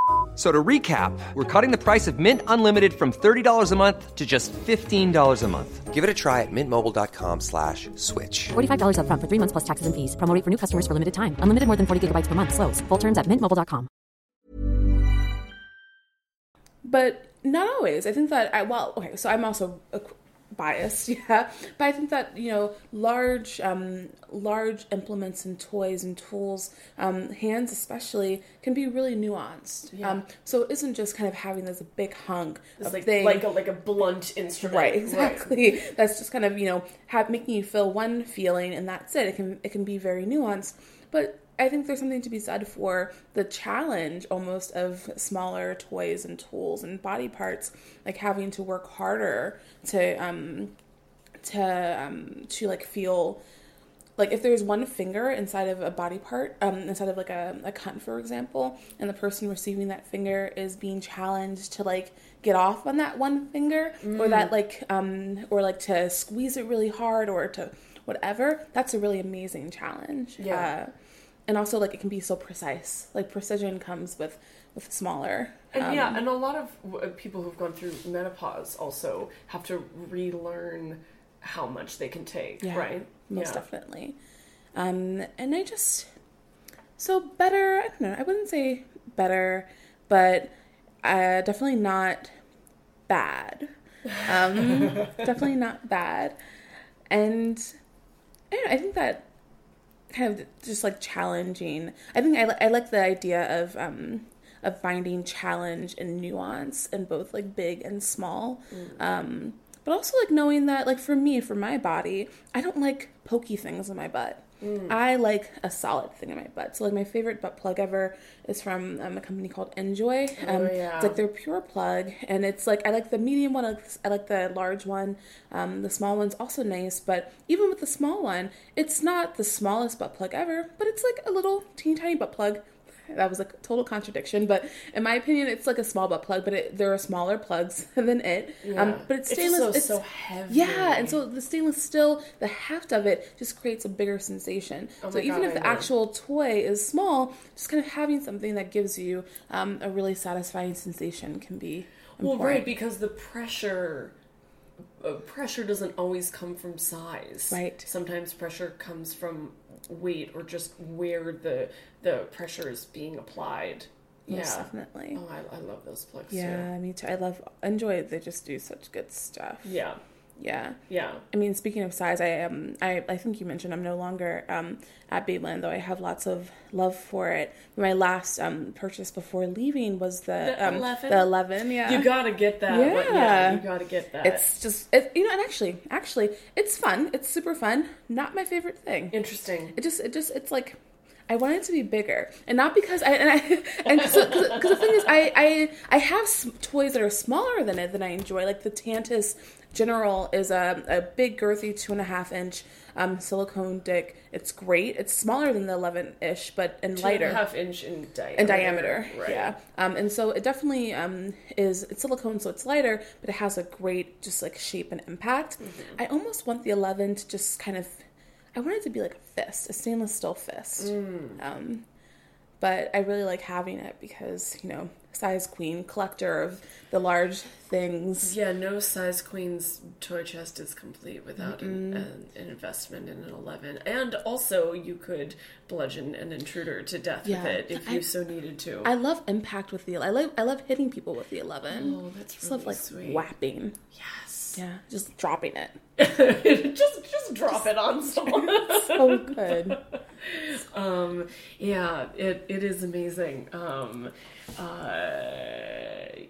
F- So to recap, we're cutting the price of Mint Unlimited from $30 a month to just $15 a month. Give it a try at mintmobile.com slash switch. $45 upfront for three months plus taxes and fees. Promo for new customers for limited time. Unlimited more than 40 gigabytes per month. Slows. Full terms at mintmobile.com. but not always. I think that I well, okay. So I'm also a, biased, <laughs> yeah, but I think that you know large, um, large implements and toys and tools, um, hands especially, can be really nuanced. Yeah. Um, so it isn't just kind of having this big hunk It's of like thing. like a like a blunt instrument. Right, exactly. <laughs> That's just kind of you know have, making you feel one feeling, and that's it. It can it can be very nuanced, but I think there's something to be said for the challenge almost of smaller toys and tools and body parts, like having to work harder to um to um to like feel like if there's one finger inside of a body part um inside of like a, a cunt for example and the person receiving that finger is being challenged to like get off on that one finger or that like um or like to squeeze it really hard or to whatever that's a really amazing challenge Yeah. uh, and also like it can be so precise like precision comes with with smaller And um, yeah, and a lot of uh, people who've gone through menopause also have to relearn how much they can take, Yeah, right? Most yeah. definitely. Um, and I just so better. I don't know. I wouldn't say better, but uh, definitely not bad. Um, <laughs> definitely not bad. And I, don't know, I think that kind of just like challenging. I think I, I like the idea of um, of finding challenge and nuance in both like big and small. Um, but also like knowing that like for me, for my body, I don't like pokey things in my butt. I like a solid thing in my butt. So like my favorite butt plug ever is from um, a company called Njoy. Um, yeah. It's like their pure plug, and it's like I like the medium one. I like, I like the large one. Um, the small one's also nice, but even with the small one, it's not the smallest butt plug ever. But it's like a little teeny tiny butt plug. That was a total contradiction, but in my opinion, it's like a small butt plug. But it, there are smaller plugs <laughs> than it. Um, but it's It's stainless. it's so heavy. Yeah, and so the stainless steel, the heft of it just creates a bigger sensation. so Oh my even God, if I the know. actual toy is small, just kind of having something that gives you um, a really satisfying sensation can be Well, right, because the pressure uh, pressure doesn't always come from size. Right. Sometimes pressure comes from weight or just where the the pressure is being applied. Most yeah. definitely. Oh, I, I love those plugs Yeah, me too. I love Njoy. They just do such good stuff. Yeah. Yeah. Yeah. I mean, speaking of size, I am. I, I think you mentioned I'm no longer um, at Babeland, though I have lots of love for it. My last um, purchase before leaving was the, The um, 11? The eleven, yeah. You gotta get that. Yeah. Yeah. You gotta get that. It's just it, you know, and actually, actually, it's fun. It's super fun. Not my favorite thing. interesting. It just, it just, it's like I want it to be bigger, and not because I and I <laughs> and because the thing is, I I I have toys that are smaller than it that I enjoy. Like the Tantus General is a a big girthy two and a half inch um, silicone dick. It's great. It's smaller than the eleven ish, but and Two lighter and a half inch in diameter. in diameter. Right. Yeah. Um, and so it definitely um, is it's silicone, so it's lighter, but it has a great just like shape and impact. Mm-hmm. I almost want the 11 to just kind of, I want it to be like a fist, a stainless steel fist. Mm. Um, but I really like having it because you know, size queen, collector of the large things. Yeah, no size queen's toy chest is complete without an, an, an investment in an 11. And also, you could bludgeon an intruder to death Yeah. with it if I- you so needed to. I love impact with the. I love I love hitting people with the 11. Oh, that's Just love like sweet. whapping. yes. Yeah, just dropping it. <laughs> just just drop it on someone. So good. <laughs> um, yeah, it, it is amazing. Um, uh,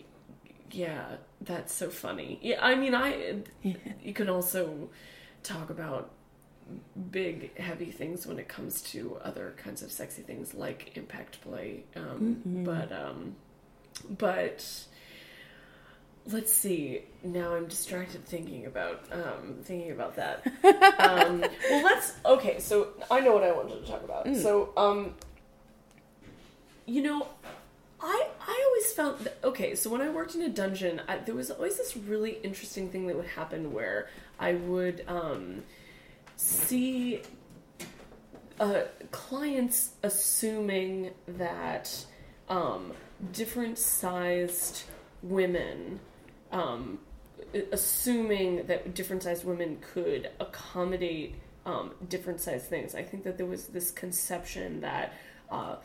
yeah, that's so funny. Yeah, I mean, I you can also talk about big heavy things when it comes to other kinds of sexy things like impact play um, but um but let's see. Now i'm distracted thinking about um thinking about that. <laughs> Um well let's okay so i know what i wanted to talk about. So um you know I I always found that, okay. So when I worked in a dungeon, I, there was always this really interesting thing that would happen where I would um, see uh, clients assuming that um, different sized women, um, assuming that different sized women could accommodate um, different sized things. I think that there was this conception that uh,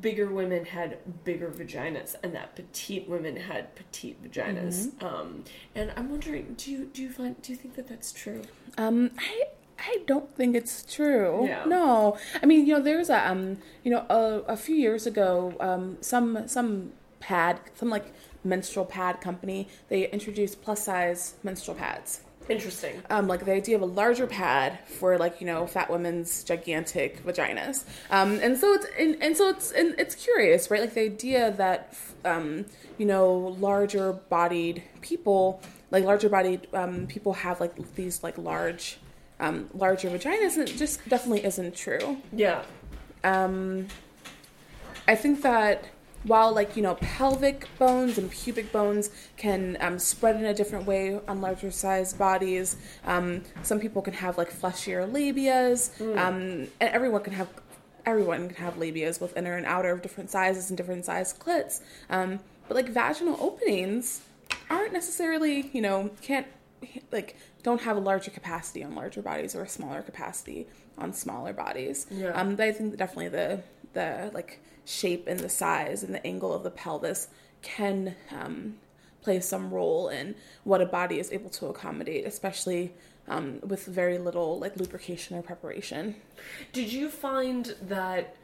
bigger women had bigger vaginas and that petite women had petite vaginas. Mm-hmm. Um, and I'm wondering, do you do you find do you think that that's true? Um, I I don't think it's true. Yeah. No, I mean you know there's a um you know a, a few years ago um some some pad some like menstrual pad company they introduced plus size menstrual pads. Interesting. um, like the idea of a larger pad for like you know fat women's gigantic vaginas um, and so it's and, and so it's and it's curious right like the idea that um, you know larger bodied people like larger bodied um, people have like these like large um, larger vaginas and it just definitely isn't true Yeah. um, I think that while like you know pelvic bones and pubic bones can um, spread in a different way on larger sized bodies, um, some people can have like fleshier labias, um, and everyone can have everyone can have labias both inner and outer of different sizes and different sized clits. Um, but like vaginal openings aren't necessarily you know can't like don't have a larger capacity on larger bodies or a smaller capacity on smaller bodies. Yeah. Um, but I think definitely the the like shape and the size and the angle of the pelvis can um, play some role in what a body is able to accommodate, especially um, with very little like lubrication or preparation. Did you find that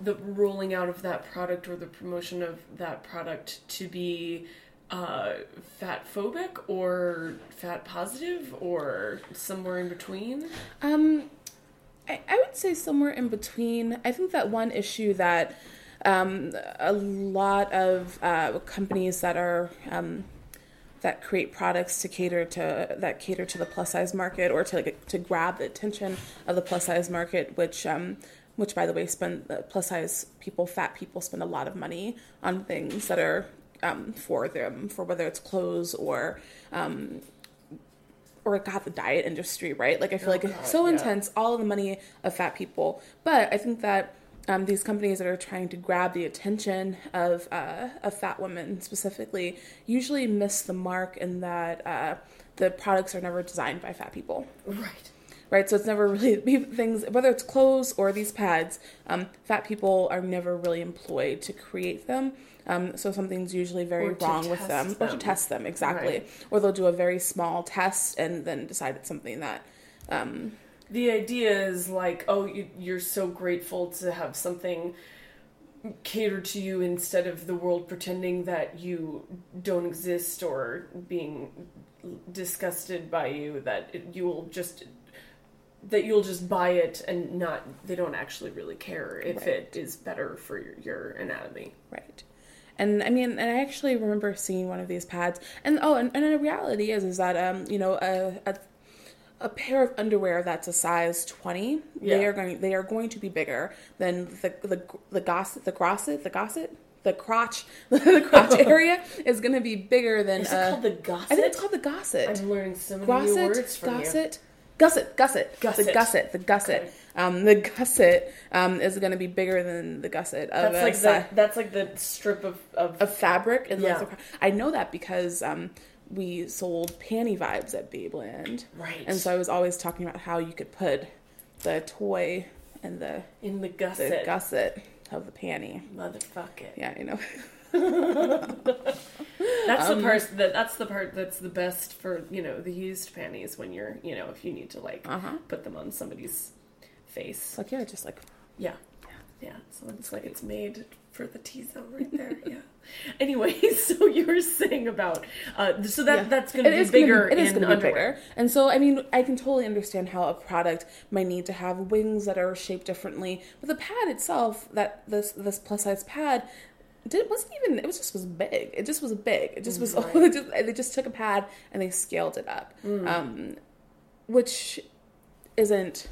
the rolling out of that product or the promotion of that product to be uh, fat phobic or fat positive or somewhere in between? Um, I, I would say somewhere in between. I think that one issue that um, a lot of uh, companies that are um, that create products to cater to that cater to the plus size market or to like, to grab the attention of the plus size market, which um, which by the way spend uh, plus size people, fat people spend a lot of money on things that are um, for them, for whether it's clothes or um, or God, the diet industry, right? Like I feel like it's so yeah. intense, all of the money of fat people. But I think that um, these companies that are trying to grab the attention of uh, of fat women specifically usually miss the mark in that uh, the products are never designed by fat people Right. right? So it's never really <laughs> things, whether it's clothes or these pads, um, fat people are never really employed to create them. Um, so something's usually very wrong with test them, or to test them exactly, Right. or they'll do a very small test and then decide it's something that. Um, The idea is like, oh, you, you're so grateful to have something catered to you instead of the world pretending that you don't exist or being disgusted by you that it, you will just that you'll just buy it and not they don't actually really care if Right. it is better for your, your anatomy Right. And I mean, and I actually remember seeing one of these pads, and oh, and, and the reality is, is that um, you know, a, a a pair of underwear that's a size twenty, they are going, they are going to be bigger than the the the gosset, the grosset, the gosset, the crotch, <laughs> the crotch <laughs> area is going to be bigger than. Is it uh, called the gosset? I think it's called the gosset. I'm learning so many new Gosset, words from you. gusset, gusset, gusset, the Gusset. the gusset. Okay. Um, the gusset um, is going to be bigger than the gusset of That's like the that's like the strip of of, of fabric and Yeah. like the- I know that because um, we sold panty vibes at Babeland, Right. And so I was always talking about how you could put the toy in the in the the gusset. gusset of the panty. Motherfucker. Yeah, you know. <laughs> That's Um, the part that that's the part that's the best for you know the used panties when you're you know if you need to like Uh-huh. put them on somebody's face. like yeah, just like Yeah, yeah. So it's like it's made for the T zone right there. <laughs> Yeah. Anyway, <laughs> so you were saying about uh, so that Yeah. that's going to be is gonna bigger It is in going to be underwear. bigger, and so I mean, I can totally understand how a product might need to have wings that are shaped differently. But the pad itself, that this this plus size pad, did wasn't even. It was just was big. It just was big. It just was. <laughs> They just they just took a pad and they scaled it up, Mm. um, which isn't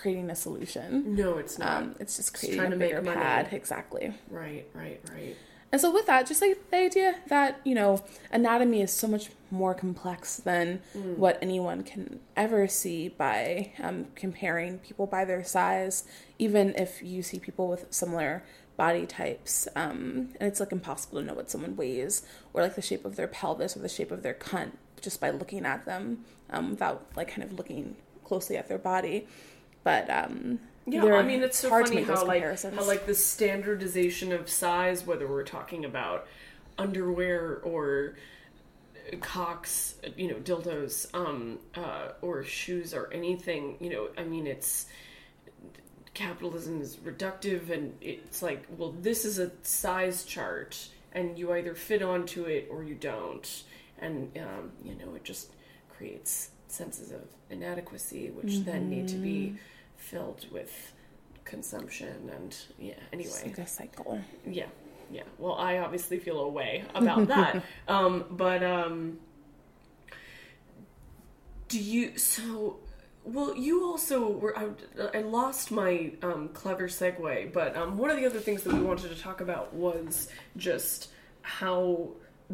creating a solution. No, it's not. Um, it's just creating trying a to make bigger pad. Exactly. right, right, right. And so with that, just like the idea that, you know, anatomy is so much more complex than what anyone can ever see by um, comparing people by their size, even if you see people with similar body types, um, and it's like impossible to know what someone weighs or like the shape of their pelvis or the shape of their cunt just by looking at them um, without like kind of looking closely at their body. But um, Yeah, I mean it's so funny how like how like the standardization of size, whether we're talking about underwear or cocks, you know, dildos, um, uh, or shoes or anything, you know, I mean it's capitalism is reductive and it's like, well, this is a size chart and you either fit onto it or you don't. And um, you know, it just creates senses of inadequacy which then need to be filled with consumption and yeah It's anyway. like a cycle. yeah yeah. Well i obviously feel a way about that. <laughs> Um but um do you so well you also were i, I lost my um clever segue but um one of the other things that we wanted to talk about was just how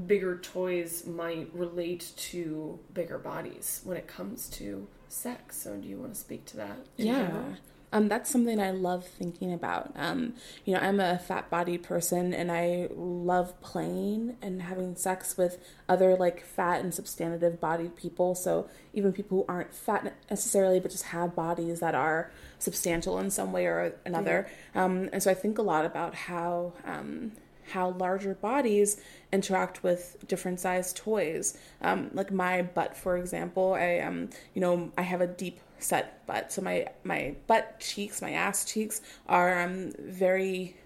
bigger toys might relate to bigger bodies when it comes to sex so do you want to speak to that Yeah. general? Um, that's something I love thinking about. Um, you know, I'm a fat bodied person and I love playing and having sex with other like fat and substantive bodied people. So even people who aren't fat necessarily, but just have bodies that are substantial in some way or another. Um, and so I think a lot about how um, how larger bodies interact with different sized toys. Um, like my butt, for example, I um, you know, I have a deep set butt, so my my butt cheeks, my ass cheeks are um very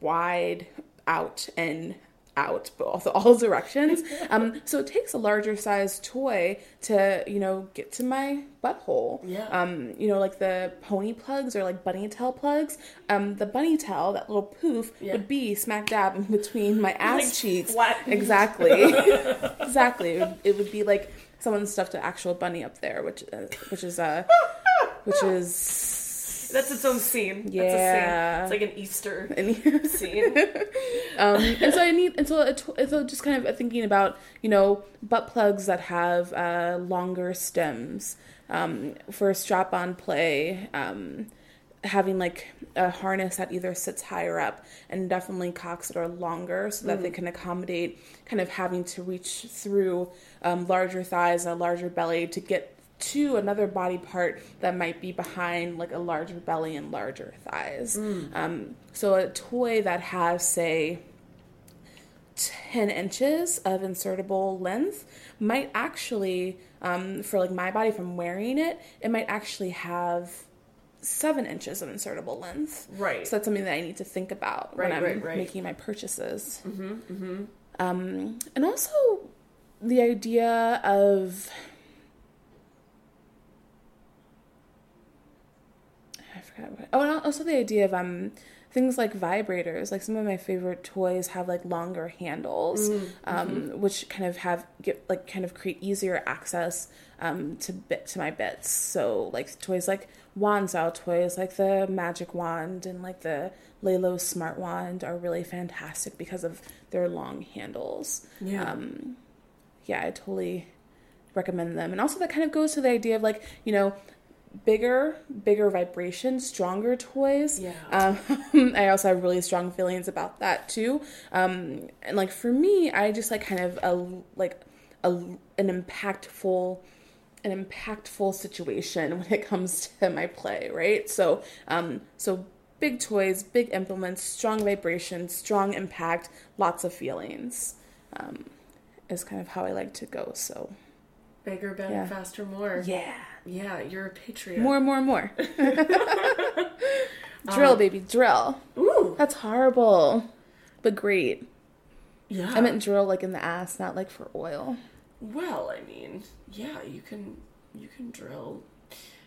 wide out and out, but also all directions. <laughs> Um, so it takes a larger size toy to, you know, get to my butthole. Yeah. Um, you know, like the pony plugs or like bunny tail plugs. Um, the bunny tail, that little poof, Yeah. would be smack dab in between my <laughs> ass Like cheeks. flattened. Exactly. <laughs> exactly. It would, it would be like someone stuffed an actual bunny up there, which uh, which is uh, which is that's its own scene Yeah. that's a scene. it's like an easter <laughs> and <laughs> scene <laughs> um, and so I need, and so, it, so just kind of thinking about, you know, butt plugs that have uh, longer stems um, for strap-on play, um, having like a harness that either sits higher up, and definitely cocks that are longer so that they can accommodate kind of having to reach through um, larger thighs and a larger belly to get to another body part that might be behind like a larger belly and larger thighs. Um, so a toy that has say 10 inches of insertable length might actually um, for like my body from wearing it it might actually have seven inches of insertable length Right. so that's something that i need to think about Right, when i'm right, right. making my purchases mm-hmm, mm-hmm. Um, and also the idea of I forgot what. Oh, and also the idea of um things like vibrators. Like some of my favorite toys have like longer handles, um, which kind of have get like kind of create easier access um to bit to my bits. So like toys like wand style toys, like the magic wand and like the Lelo smart wand are really fantastic because of their long handles. Yeah. Um, yeah, I totally recommend them. And also that kind of goes to the idea of like, you know, bigger, bigger vibration, stronger toys. Yeah. Um, <laughs> I also have really strong feelings about that too. Um, and like for me, I just like kind of a like a an impactful an impactful situation <laughs> when it comes to my play, right? So um so big toys, big implements, strong vibration, strong impact, lots of feelings. Um is kind of how I like to go. So Bigger, better, Yeah. faster, more. yeah. Yeah, you're a patriot. More, and more, and more. <laughs> <laughs> drill, baby, drill. Ooh. That's horrible, but great. Yeah. I meant drill like in the ass, not like for oil. Well, I mean, yeah, you can you can drill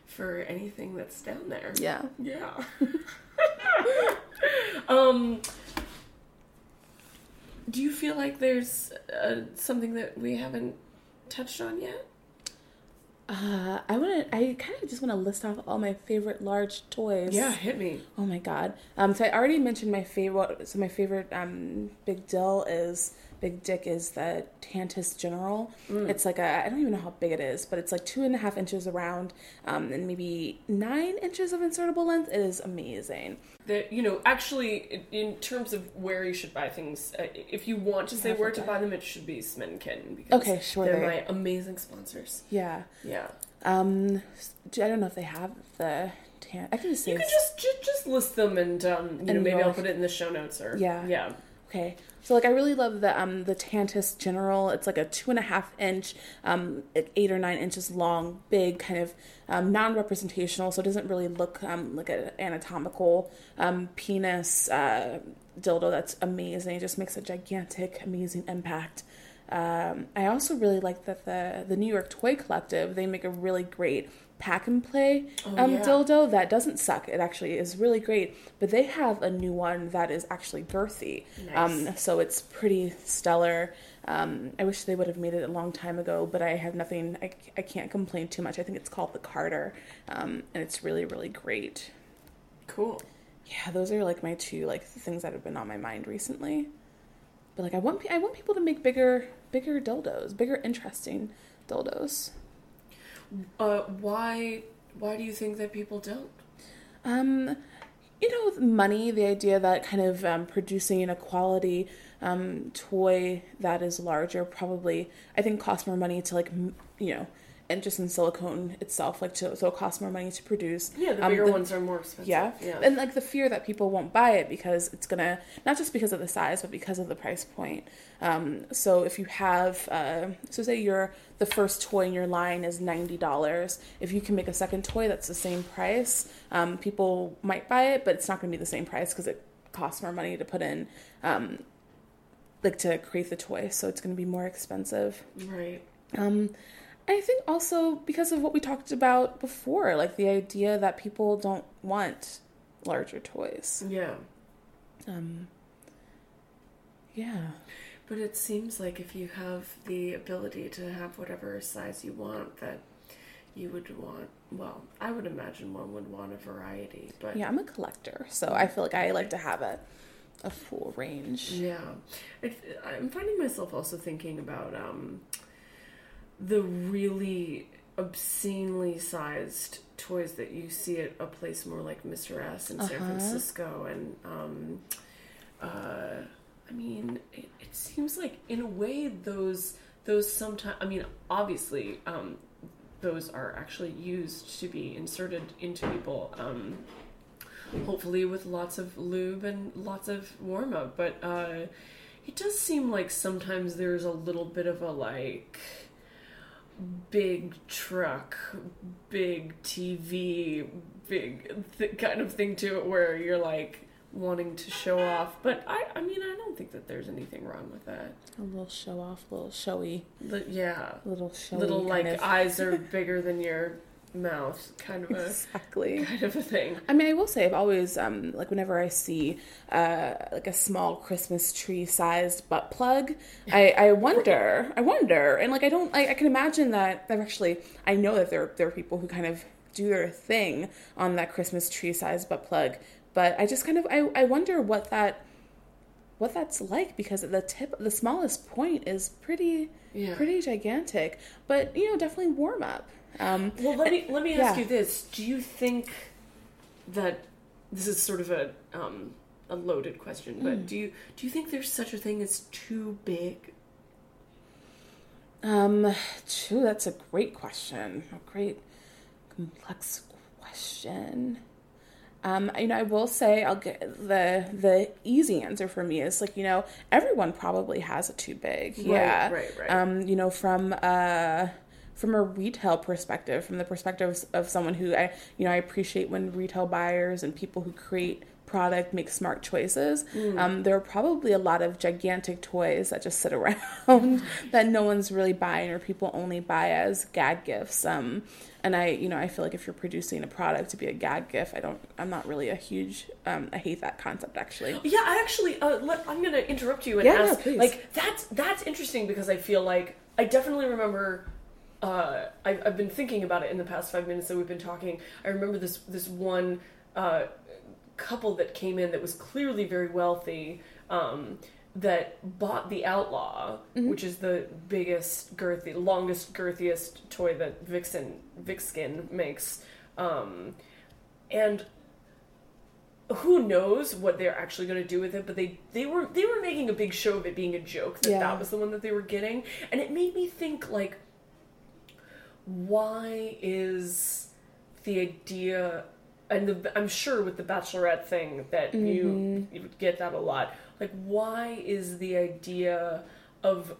for anything that's down there. Yeah. Yeah. <laughs> um do you feel like there's uh, something that we haven't touched on yet? Uh, I want to. I kind of just want to list off all my favorite large toys. Yeah, hit me. Oh my god. Um, so I already mentioned my favorite. So my favorite um big deal is big dick is the Tantus General. Mm. It's like a I don't even know how big it is, but it's like two and a half inches around, um, and maybe nine inches of insertable length. It is amazing. that you know actually in, terms of where you should buy things uh, if you want to say where to buy them it should be Smenken because Okay, sure, they're they- my amazing sponsors Yeah. yeah Um, I don't know if they have the tan. I can just say you could just just, just list them and um you know maybe I'll put it in the show notes or Yeah. yeah Okay. So like I really love the um the Tantus General. It's like a two and a half inch, um eight or nine inches long, big kind of um, non-representational. So it doesn't really look um like an anatomical um penis uh, dildo. That's amazing. It just makes a gigantic, amazing impact. Um, I also really like that the the New York Toy Collective they make a really great pack and play um, yeah. dildo that doesn't suck. It actually is really great. But they have a new one that is actually girthy. Um, so it's pretty stellar. Um, I wish they would have made it a long time ago, but I have nothing. I, I can't complain too much. I think it's called the Carter, um, and it's really really great. cool Yeah, those are like my two like things that have been on my mind recently. But like I want I want people to make bigger bigger dildos, bigger interesting dildos. Uh why why do you think that people don't? Um, you know, with money, the idea that kind of um, producing a quality um, toy that is larger probably, I think, costs more money to like, you know, and just in silicone itself, like to so it costs more money to produce. yeah the Um, bigger ones are more expensive Yeah. yeah And like the fear that people won't buy it because it's gonna not just because of the size, but because of the price point. Um, so if you have, uh, so say your the first toy in your line is ninety dollars. If you can make a second toy that's the same price, um, people might buy it, but it's not gonna be the same price because it costs more money to put in, um, like to create the toy. So it's gonna be more expensive. right Um, I think also because of what we talked about before, like the idea that people don't want larger toys. yeah Um, yeah. But it seems like if you have the ability to have whatever size you want, that you would want. Well, I would imagine one would want a variety, but Yeah, I'm a collector, so I feel like I like to have a, a full range. yeah, it, I'm finding myself also thinking about um, the really obscenely sized toys that you see at a place more like Mr. S in San Francisco, and um, uh, I mean, it, it seems like in a way those those sometimes. I mean, obviously, um, those are actually used to be inserted into people. Um, hopefully with lots of lube and lots of warm up, but uh, it does seem like sometimes there's a little bit of a like big truck, big TV, big th- kind of thing to it where you're like wanting to show off. But I, I mean, I don't think that there's anything wrong with that. A little show off, a little showy, But yeah, little showy. little like of- eyes are bigger than your mouth, kind of a Exactly. kind of a thing. I mean, I will say I've always um like whenever I see uh like a small Christmas tree sized butt plug, I I <laughs> wonder, I wonder, and like I don't, I, I can imagine that. I've actually, I know that there there are people who kind of do their thing on that Christmas tree sized butt plug, but I just kind of I I wonder what that what that's like because the tip the smallest point is pretty Yeah. pretty gigantic but you know definitely warm up um Well, let me let me ask yeah. you this: Do you think that this is sort of a um, a loaded question, but Hmm. do you do you think there's such a thing as too big? Um, true, that's a great question. A great complex question. Um, you know, I will say I'll get the the easy answer for me is like, you know, everyone probably has a too big. yeah. right, right. Um, you know, from uh from a retail perspective, from the perspective of someone who I you know, I appreciate when retail buyers and people who create product make smart choices. Um, there are probably a lot of gigantic toys that just sit <laughs> around that no one's really buying or people only buy as gag gifts. Um, and I, you know, I feel like if you're producing a product to be a gag gift, I don't, I'm not really a huge, um, I hate that concept actually. Yeah, I actually, uh, let, I'm going to interrupt you and Yeah, ask. please. like that's that's interesting because I feel like I definitely remember. Uh, I've, I've been thinking about it in the past five minutes that we've been talking. I remember this this one uh, couple that came in that was clearly very wealthy, um, that bought the Outlaw, Mm-hmm. which is the biggest, girthy, longest, girthiest toy that Vixen Vixskin makes, um, and who knows what they're actually going to do with it but they they were they were making a big show of it being a joke that Yeah. that was the one that they were getting and it made me think like why is the idea and the, i'm sure with the bachelorette thing that you mm-hmm. you would get that a lot like why is the idea of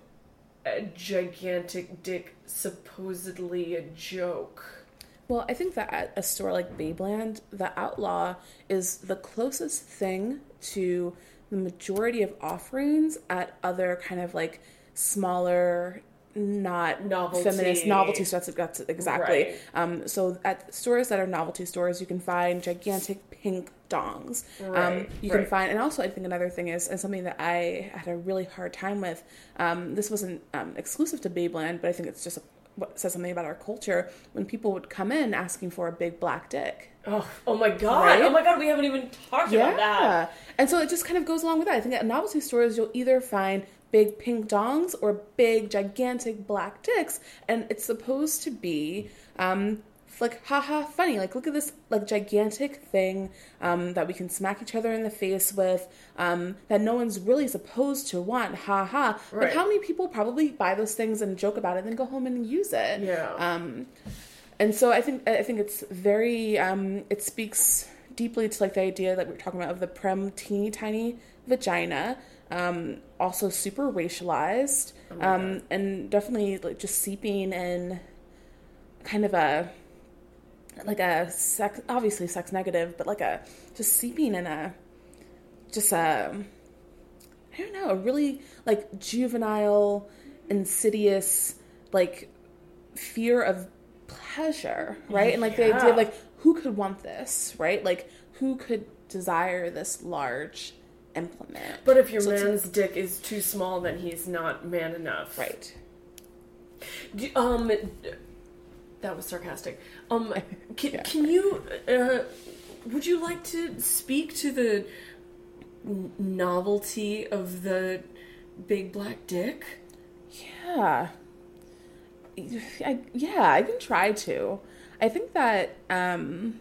a gigantic dick supposedly a joke? Well, I think that at a store like Babeland, the Outlaw is the closest thing to the majority of offerings at other kind of like smaller, not Novelty. feminist novelty stores. That's exactly. Right. Um, so at stores that are novelty stores, you can find gigantic pink dongs. um, Right, you can find, and also I think another thing is, and something that I had a really hard time with. Um, this wasn't um, exclusive to Babeland, but I think it's just what says something about our culture when people would come in asking for a big black dick. oh, oh my god Right? oh my god we haven't even talked about that And so it just kind of goes along with that. I think at novelty stores, you'll either find big pink dongs or big, gigantic black dicks. And it's supposed to be, um, like, haha, funny. Like, look at this, like, gigantic thing um, that we can smack each other in the face with um, that no one's really supposed to want, haha. But how many people probably buy those things and joke about it and then go home and use it? Yeah. Um, and so I think I think it's very um, it speaks deeply to like the idea that we are talking about of the prem teeny tiny vagina, um, also super racialized, um, and definitely like just seeping in kind of a like a sex obviously sex negative, but like a just seeping in a just a I don't know a really like juvenile, insidious like fear of pleasure, right? And like the idea of like who could want this, right? Like who could desire this large implement? But if your So man's dick is too small, then he's not man enough. right. Do- um, that was sarcastic. Um, <laughs> can, Yeah. can you, uh, would you like to speak to the novelty of the big black dick? Yeah. I, yeah, I can try to. I think that, um,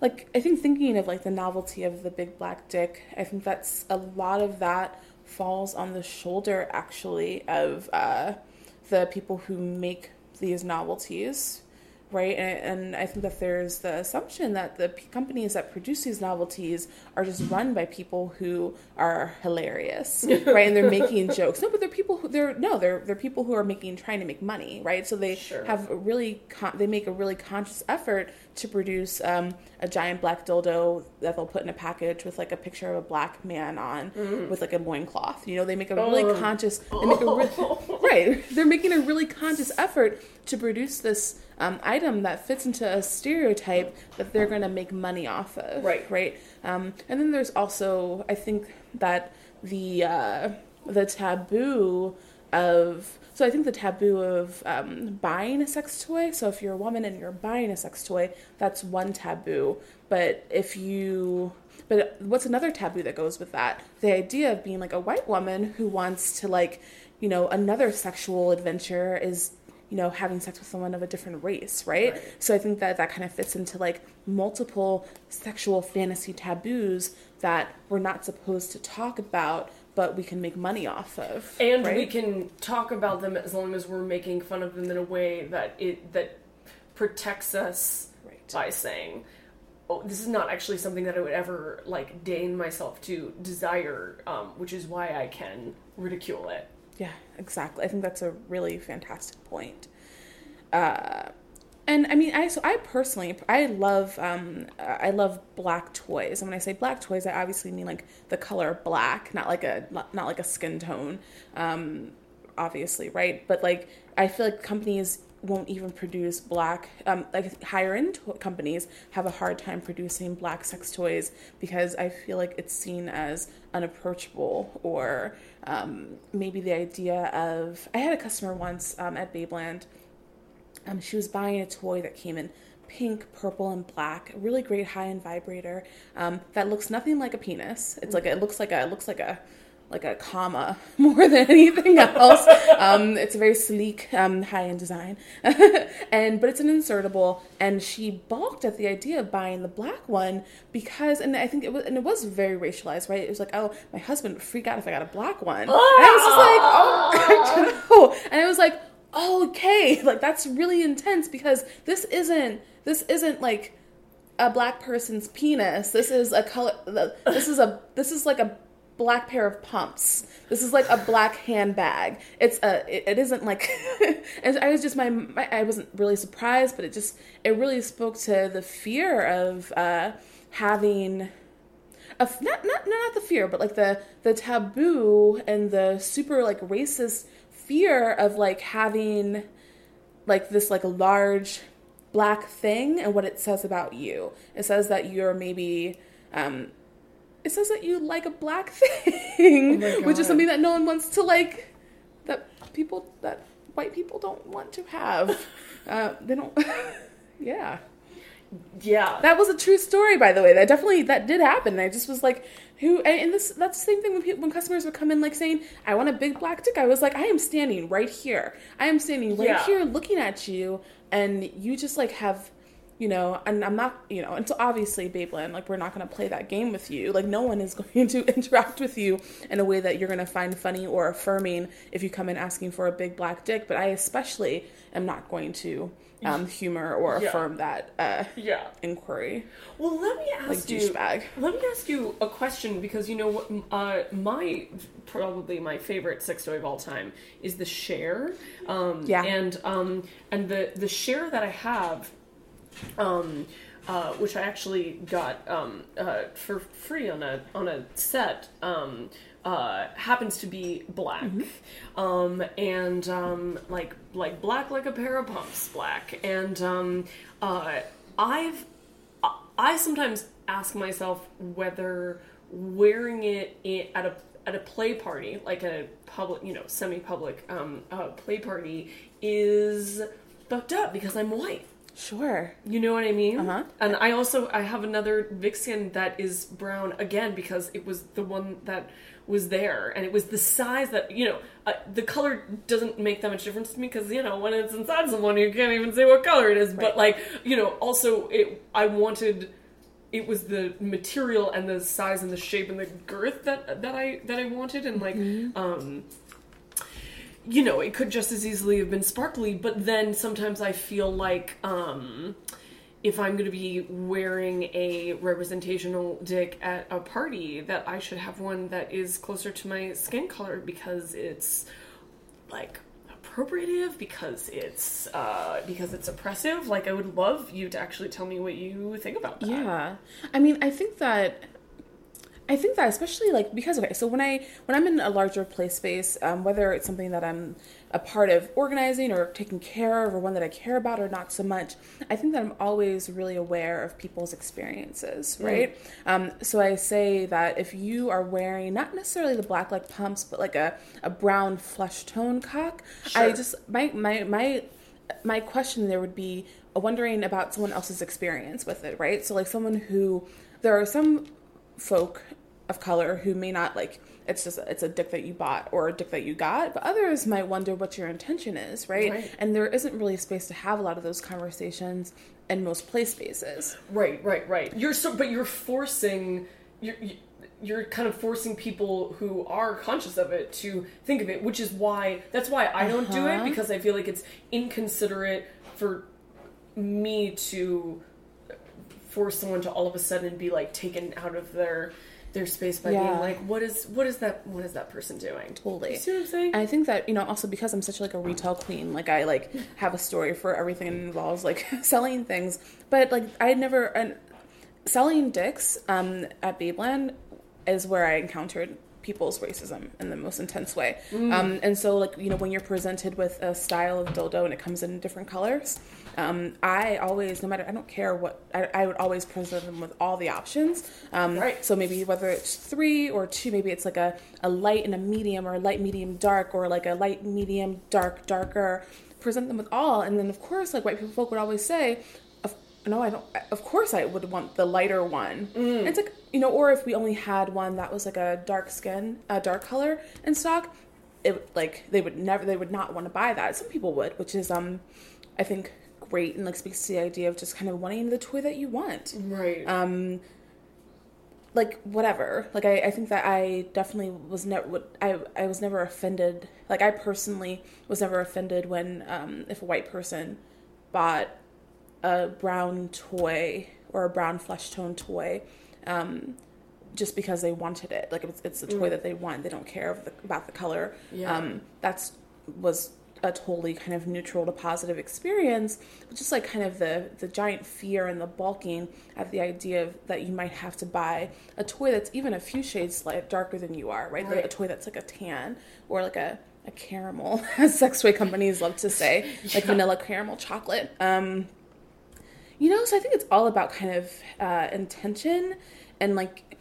like, I think thinking of like the novelty of the big black dick, I think that's a lot of that falls on the shoulder actually of uh, the people who make these novelties, right? And, and I think that there's the assumption that the p- companies that produce these novelties are just run by people who are hilarious, <laughs> right? And they're making jokes. No, but they're people who they're no, they're they're people who are making trying to make money, right? So they Sure. have a really con- they make a really conscious effort to produce um, a giant black dildo that they'll put in a package with like a picture of a black man on with like a loincloth. You know, they make a really conscious they make a re- <laughs> right. They're making a really conscious effort to produce this um, item that fits into a stereotype that they're going to make money off of. Right. Right. Um, and then there's also I think that the uh, the taboo of so I think the taboo of um, buying a sex toy. So if you're a woman and you're buying a sex toy, that's one taboo. But if you but what's another taboo that goes with that? The idea of being like a white woman who wants to like, you know, another sexual adventure is you know having sex with someone of a different race right? so i think that that kind of fits into like multiple sexual fantasy taboos that we're not supposed to talk about but we can make money off of And right? we can talk about them as long as we're making fun of them in a way that it that protects us Right. by saying, "Oh, this is not actually something that I would ever like deign myself to desire," um, which is why I can ridicule it. Yeah, exactly. I think that's a really fantastic point. Uh, and I mean, I so I personally I love um I love black toys. And when I say black toys, I obviously mean like the color black, not like a not like a skin tone. Um, obviously, right? But like I feel like companies won't even produce black um, like higher end to- companies have a hard time producing black sex toys because i feel like it's seen as unapproachable or um, maybe the idea of i had a customer once um, at babeland um, she was buying a toy that came in pink, purple, and black. A really great high-end vibrator um, that looks nothing like a penis. It's like a, it looks like a it looks like a like a comma <laughs> more than anything else. um, it's a very sleek, um, high end design, <laughs> and but it's an insertable. And she balked at the idea of buying the black one because, and I think it was, and it was very racialized, right? It was like, oh, my husband would freak out if I got a black one. And I was just like, oh, no. and I was like, oh, okay, <laughs> like that's really intense because this isn't this isn't like a black person's penis. This is a color. This is a this is like a black pair of pumps. This is like a black handbag. It's a. It, it isn't like. <laughs> I was just my, my. I wasn't really surprised, but it just. It really spoke to the fear of uh, having. A, not not not the fear, but like the the taboo and the super like racist fear of like having like this like a large black thing and what it says about you. It says that you're maybe um it says that you like a black <laughs> thing, Oh which is something that no one wants to like that people that white people don't want to have. <laughs> uh they don't <laughs> yeah. Yeah. That was a true story, by the way. That definitely that did happen. I just was like, who? And this that's the same thing when people when customers would come in like saying, "I want a big black dick." I was like, I am standing right here. I am standing right Yeah. here, looking at you, and you just like have. You know, and I'm not, you know, and so obviously, Babeland, like, we're not going to play that game with you. Like, no one is <laughs> going to <laughs> interact with you in a way that you're going to find funny or affirming if you come in asking for a big black dick. But I especially am not going to um, <laughs> humor or Yeah. affirm that uh, Yeah. inquiry. Well, let me ask Like you. douchebag. Let me ask you a question because you know what? Uh, my probably my favorite sex toy of all time is the share. Um, Yeah. And um, and the the share that I have, um, uh, which I actually got um, uh, for free on a on a set. Um, uh, happens to be black, um, and um, like like black like a pair of pumps, black, and um, uh, I've I- I sometimes ask myself whether wearing it i- at a at a play party, like a public, you know, semi-public um, uh, play party, is fucked up because I'm white. Sure. You know what I mean? Uh-huh. And I also I have another Vixen that is brown again because it was the one that was there and it was the size that you know uh, the color doesn't make that much difference to me because you know when it's inside someone you can't even say what color it is but like you know also it I wanted it was the material and the size and the shape and the girth that that I that I wanted and like um you know, it could just as easily have been sparkly, but then sometimes I feel like um if I'm going to be wearing a representational dick at a party that I should have one that is closer to my skin color because it's like appropriative because it's uh because it's oppressive like i would love you to actually tell me what you think about that Yeah. I mean, I think that I think that especially like because okay, so when I when I'm in a larger play space, um, whether it's something that I'm a part of organizing or taking care of, or one that I care about or not so much, I think that I'm always really aware of people's experiences, right? Um, so I say that if you are wearing not necessarily the black like pumps, but like a, a brown flesh tone cock, I just my my my my question there would be a wondering about someone else's experience with it, right? So like someone who there are some folk of color who may not like it's just it's a dick that you bought or a dick that you got, but others might wonder what your intention is, right? Right. And there isn't really space to have a lot of those conversations in most play spaces. Right, right, right. You're so, but you're forcing, you're, you're kind of forcing people who are conscious of it to think of it, which is why that's why I don't do it uh-huh. because I feel like it's inconsiderate for me to force someone to all of a sudden be like taken out of their their space by being like, what is what is that what is that person doing? Totally. You see what I'm saying? And I think that, you know, also because I'm such like a retail queen, like I like have a story for everything that involves like <laughs> selling things. But like I never and selling dicks um at Babeland is where I encountered people's racism in the most intense way. Um and so like, you know, when you're presented with a style of dildo and it comes in different colors, um, I always, no matter, I don't care what, I, I would always present them with all the options. Um, Right. So maybe whether it's three or two, maybe it's like a, a light and a medium or a light, medium, dark, or like a light, medium, dark, darker. Present them with all. And then, of course, like white people folk would always say, no, I don't. Of course, I would want the lighter one. It's like you know, or if we only had one that was like a dark skin, a dark color in stock, it like they would never, they would not want to buy that. Some people would, which is um, I think great and like speaks to the idea of just kind of wanting the toy that you want. Right. Um, like whatever. Like I, I think that I definitely was never. I I was never offended. Like I personally was never offended when um, if a white person bought a brown toy or a brown flesh tone toy. Um, just because they wanted it, like it's, it's the toy that they want, they don't care the, about the color. Yeah. Um, that's was a totally kind of neutral to positive experience, but just like kind of the the giant fear and the balking at the idea of that you might have to buy a toy that's even a few shades light darker than you are, right? Like a toy that's like a tan or like a a caramel, <laughs> as sex toy companies love to say, <laughs> like vanilla caramel chocolate. Um, you know, so I think it's all about kind of uh, intention and like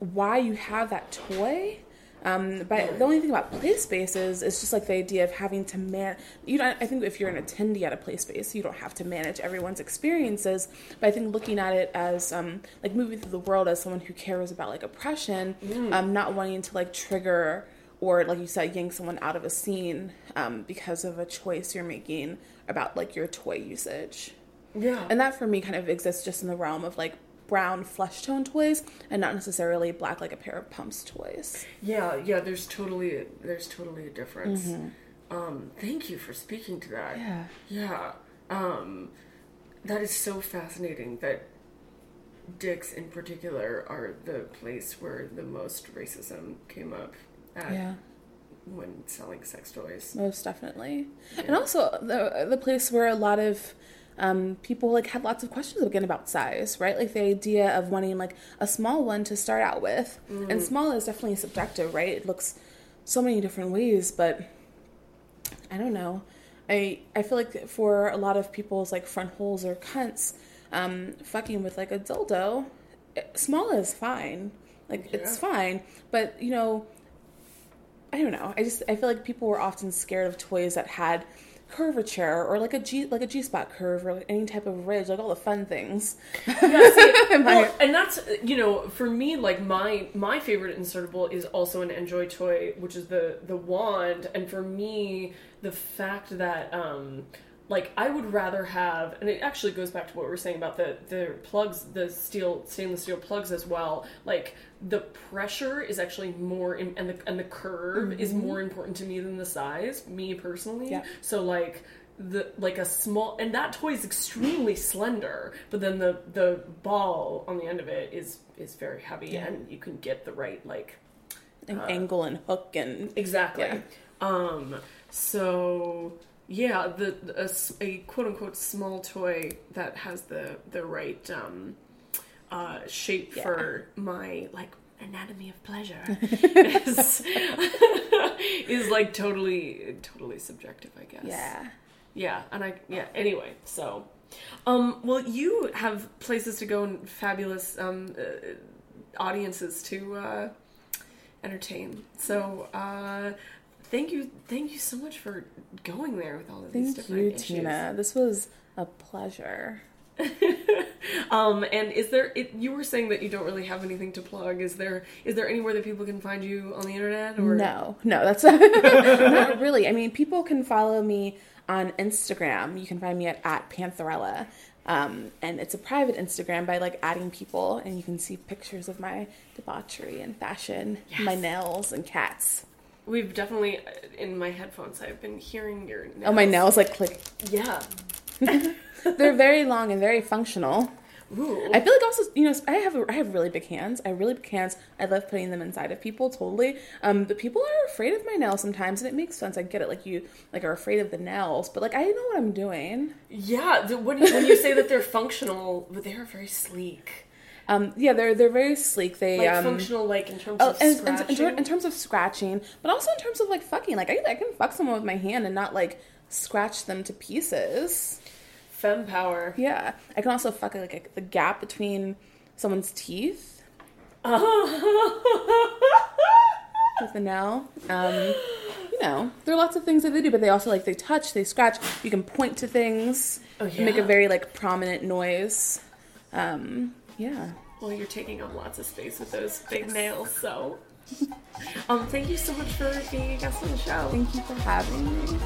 why you have that toy. Um, but the only thing about play spaces is just like the idea of having to man. You don't. I think if you're an attendee at a play space, you don't have to manage everyone's experiences. But I think looking at it as um, like moving through the world as someone who cares about like oppression, um, not wanting to like trigger or like you said, yank someone out of a scene um, because of a choice you're making about like your toy usage. yeah. And that for me kind of exists just in the realm of like brown flesh tone toys and not necessarily black like a pair of pumps toys. Yeah, yeah, there's totally there's totally a difference. Mm-hmm. Um, thank you for speaking to that. Yeah. Yeah. Um, that is so fascinating that dicks in particular are the place where the most racism came up at Yeah. when selling sex toys. Most definitely. And also the the place where a lot of um, people like had lots of questions again about size, right? Like the idea of wanting like a small one to start out with. And small is definitely subjective, right? It looks so many different ways, but I don't know. I I feel like for a lot of people's like front holes or cunts, um, fucking with like a dildo, eh, small is fine. Like it's fine, but you know, I don't know. I just I feel like people were often scared of toys that had curvature or like a G like a G spot curve or like any type of ridge, like all the fun things. <laughs> <laughs> Am I- Well, and that's you know for me like my my favorite insertable is also an Njoy toy which is the the wand and for me the fact that um like I would rather have and it actually goes back to what we were saying about the the plugs the steel stainless steel plugs as well like the pressure is actually more in, and the and the curve is more important to me than the size me personally Yeah. so like the like a small and that toy is extremely slender, but then the the ball on the end of it is is very heavy and you can get the right like an angle and hook and exactly. Yeah. Um so yeah, the, a, a quote unquote small toy that has the the right um uh shape for my like anatomy of pleasure <laughs> is, <laughs> is like totally totally subjective, I guess. yeah. Yeah, and I yeah. Anyway, so, um, well, you have places to go and fabulous um uh, audiences to uh, entertain. So, uh, thank you, thank you so much for going there with all of these Thank different you, issues. Tina. <laughs> This was a pleasure. Um, and is there? It, you were saying that you don't really have anything to plug. Is there? Is there anywhere that people can find you on the internet? Or No, no, that's <laughs> not really. I mean, people can follow me on Instagram. You can find me at, at Pantherella. Um, and it's a private Instagram by like adding people, and you can see pictures of my debauchery and fashion, my nails and cats. We've definitely uh, in my headphones. I've been hearing your. Nails. Oh, my nails like click. Yeah. <laughs> They're very long and very functional. Ooh. I feel like also, you know, I have I have really big hands. I have really big hands. I love putting them inside of people, totally. Um, but people are afraid of my nails sometimes, and it makes sense. I get it. Like you, like are afraid of the nails, but like I know what I'm doing. Yeah, the, when, you, when you say that they're <laughs> functional, but they are very sleek. Um, yeah, they're they're very sleek. They Like um, functional, like in terms Oh, of and, and- scratching. in, ter- in terms of scratching, but also in terms of like fucking. Like I, I can fuck someone with my hand and not like scratch them to pieces. Fem power. Yeah, I can also fuck like a, the gap between someone's teeth <laughs> with the nail. Um, you know, there are lots of things that they do, but they also like they touch, they scratch. You can point to things, Oh, and make a very like prominent noise. Um, yeah. Well, you're taking up lots of space with those big nails, so. um, thank you so much for being a guest on the show. Thank you for having me.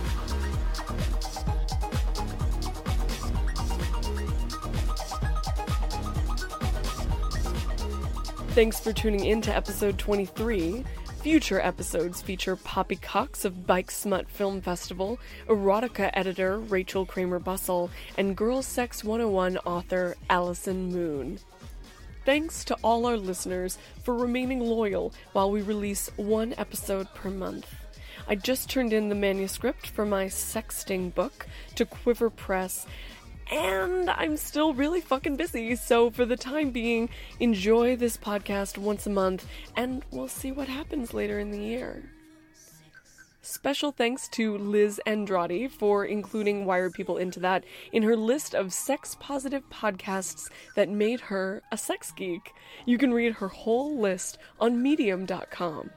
Thanks for tuning in to episode 23. Future episodes feature Poppy Cox of Bike Smut Film Festival, erotica editor Rachel Kramer Bussel, and Girls Sex 101 author Allison Moon. Thanks to all our listeners for remaining loyal while we release one episode per month. I just turned in the manuscript for my sexting book to Quiver Press, and I'm still really fucking busy, so for the time being, enjoy this podcast once a month, and we'll see what happens later in the year. Special thanks to Liz Andrade for including Why Are People into that in her list of sex positive podcasts that made her a sex geek. You can read her whole list on medium.com.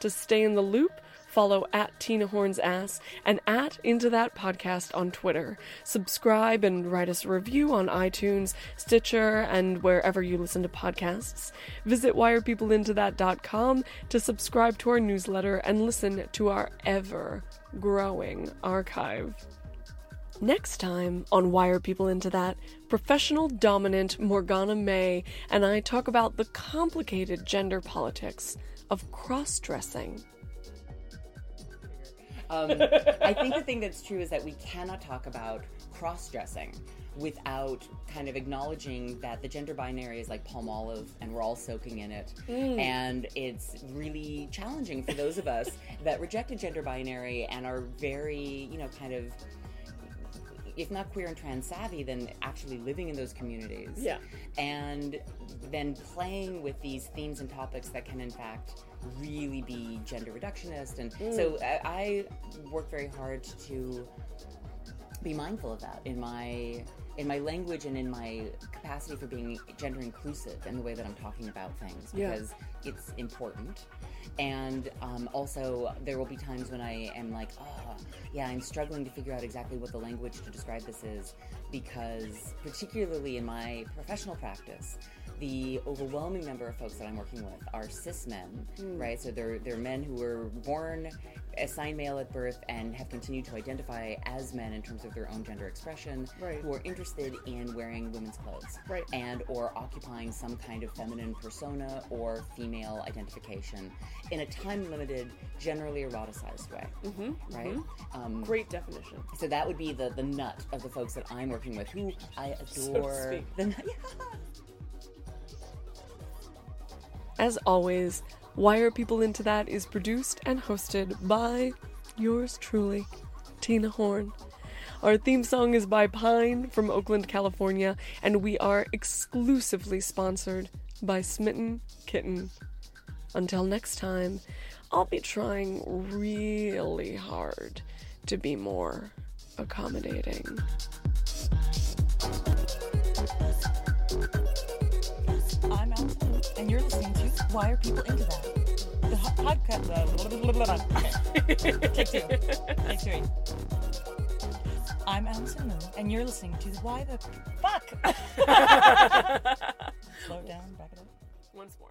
To stay in the loop, follow at Tina Horn's Ass and at Into That Podcast on Twitter. Subscribe and write us a review on iTunes, Stitcher, and wherever you listen to podcasts. Visit whyarepeopleintothat.com to subscribe to our newsletter and listen to our ever growing archive. Next time on Why Are People Into That, professional dominant Morgana Maye and I talk about the complicated gender politics of cross dressing. Um, I think the thing that's true is that we cannot talk about cross dressing without kind of acknowledging that the gender binary is like Palmolive and we're all soaking in it. And it's really challenging for those of us that reject a gender binary and are very, you know, kind of. If not queer and trans savvy, then actually living in those communities. Yeah. And then playing with these themes and topics that can, in fact, really be gender reductionist. And mm. so I, I work very hard to be mindful of that in my in my language and in my capacity for being gender inclusive in the way that I'm talking about things Yeah. because it's important. And um, also, there will be times when I am like, oh, yeah, I'm struggling to figure out exactly what the language to describe this is because, particularly in my professional practice, the overwhelming number of folks that I'm working with are cis men, right? So they're they're men who were born assigned male at birth and have continued to identify as men in terms of their own gender expression, Right. who are interested in wearing women's clothes, Right. and or occupying some kind of feminine persona or female identification in a time-limited, generally eroticized way, mm-hmm, right? Um, Great definition. so that would be the the nut of the folks that I'm working with, who I <laughs> So adore. speak. <laughs> As always, Why Are People Into That is produced and hosted by yours truly, Tina Horn. Our theme song is by Pine from Oakland, California, and we are exclusively sponsored by Smitten Kitten. Until next time, I'll be trying really hard to be more accommodating. Why Are People Into That? The hot podcast. Uh, blah, <laughs> blah, blah, blah, blah. Take two. Take three. I'm Allison Moon, and you're listening to Why the Fuck? <laughs> Slow it down, back it up. Once more.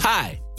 Hi,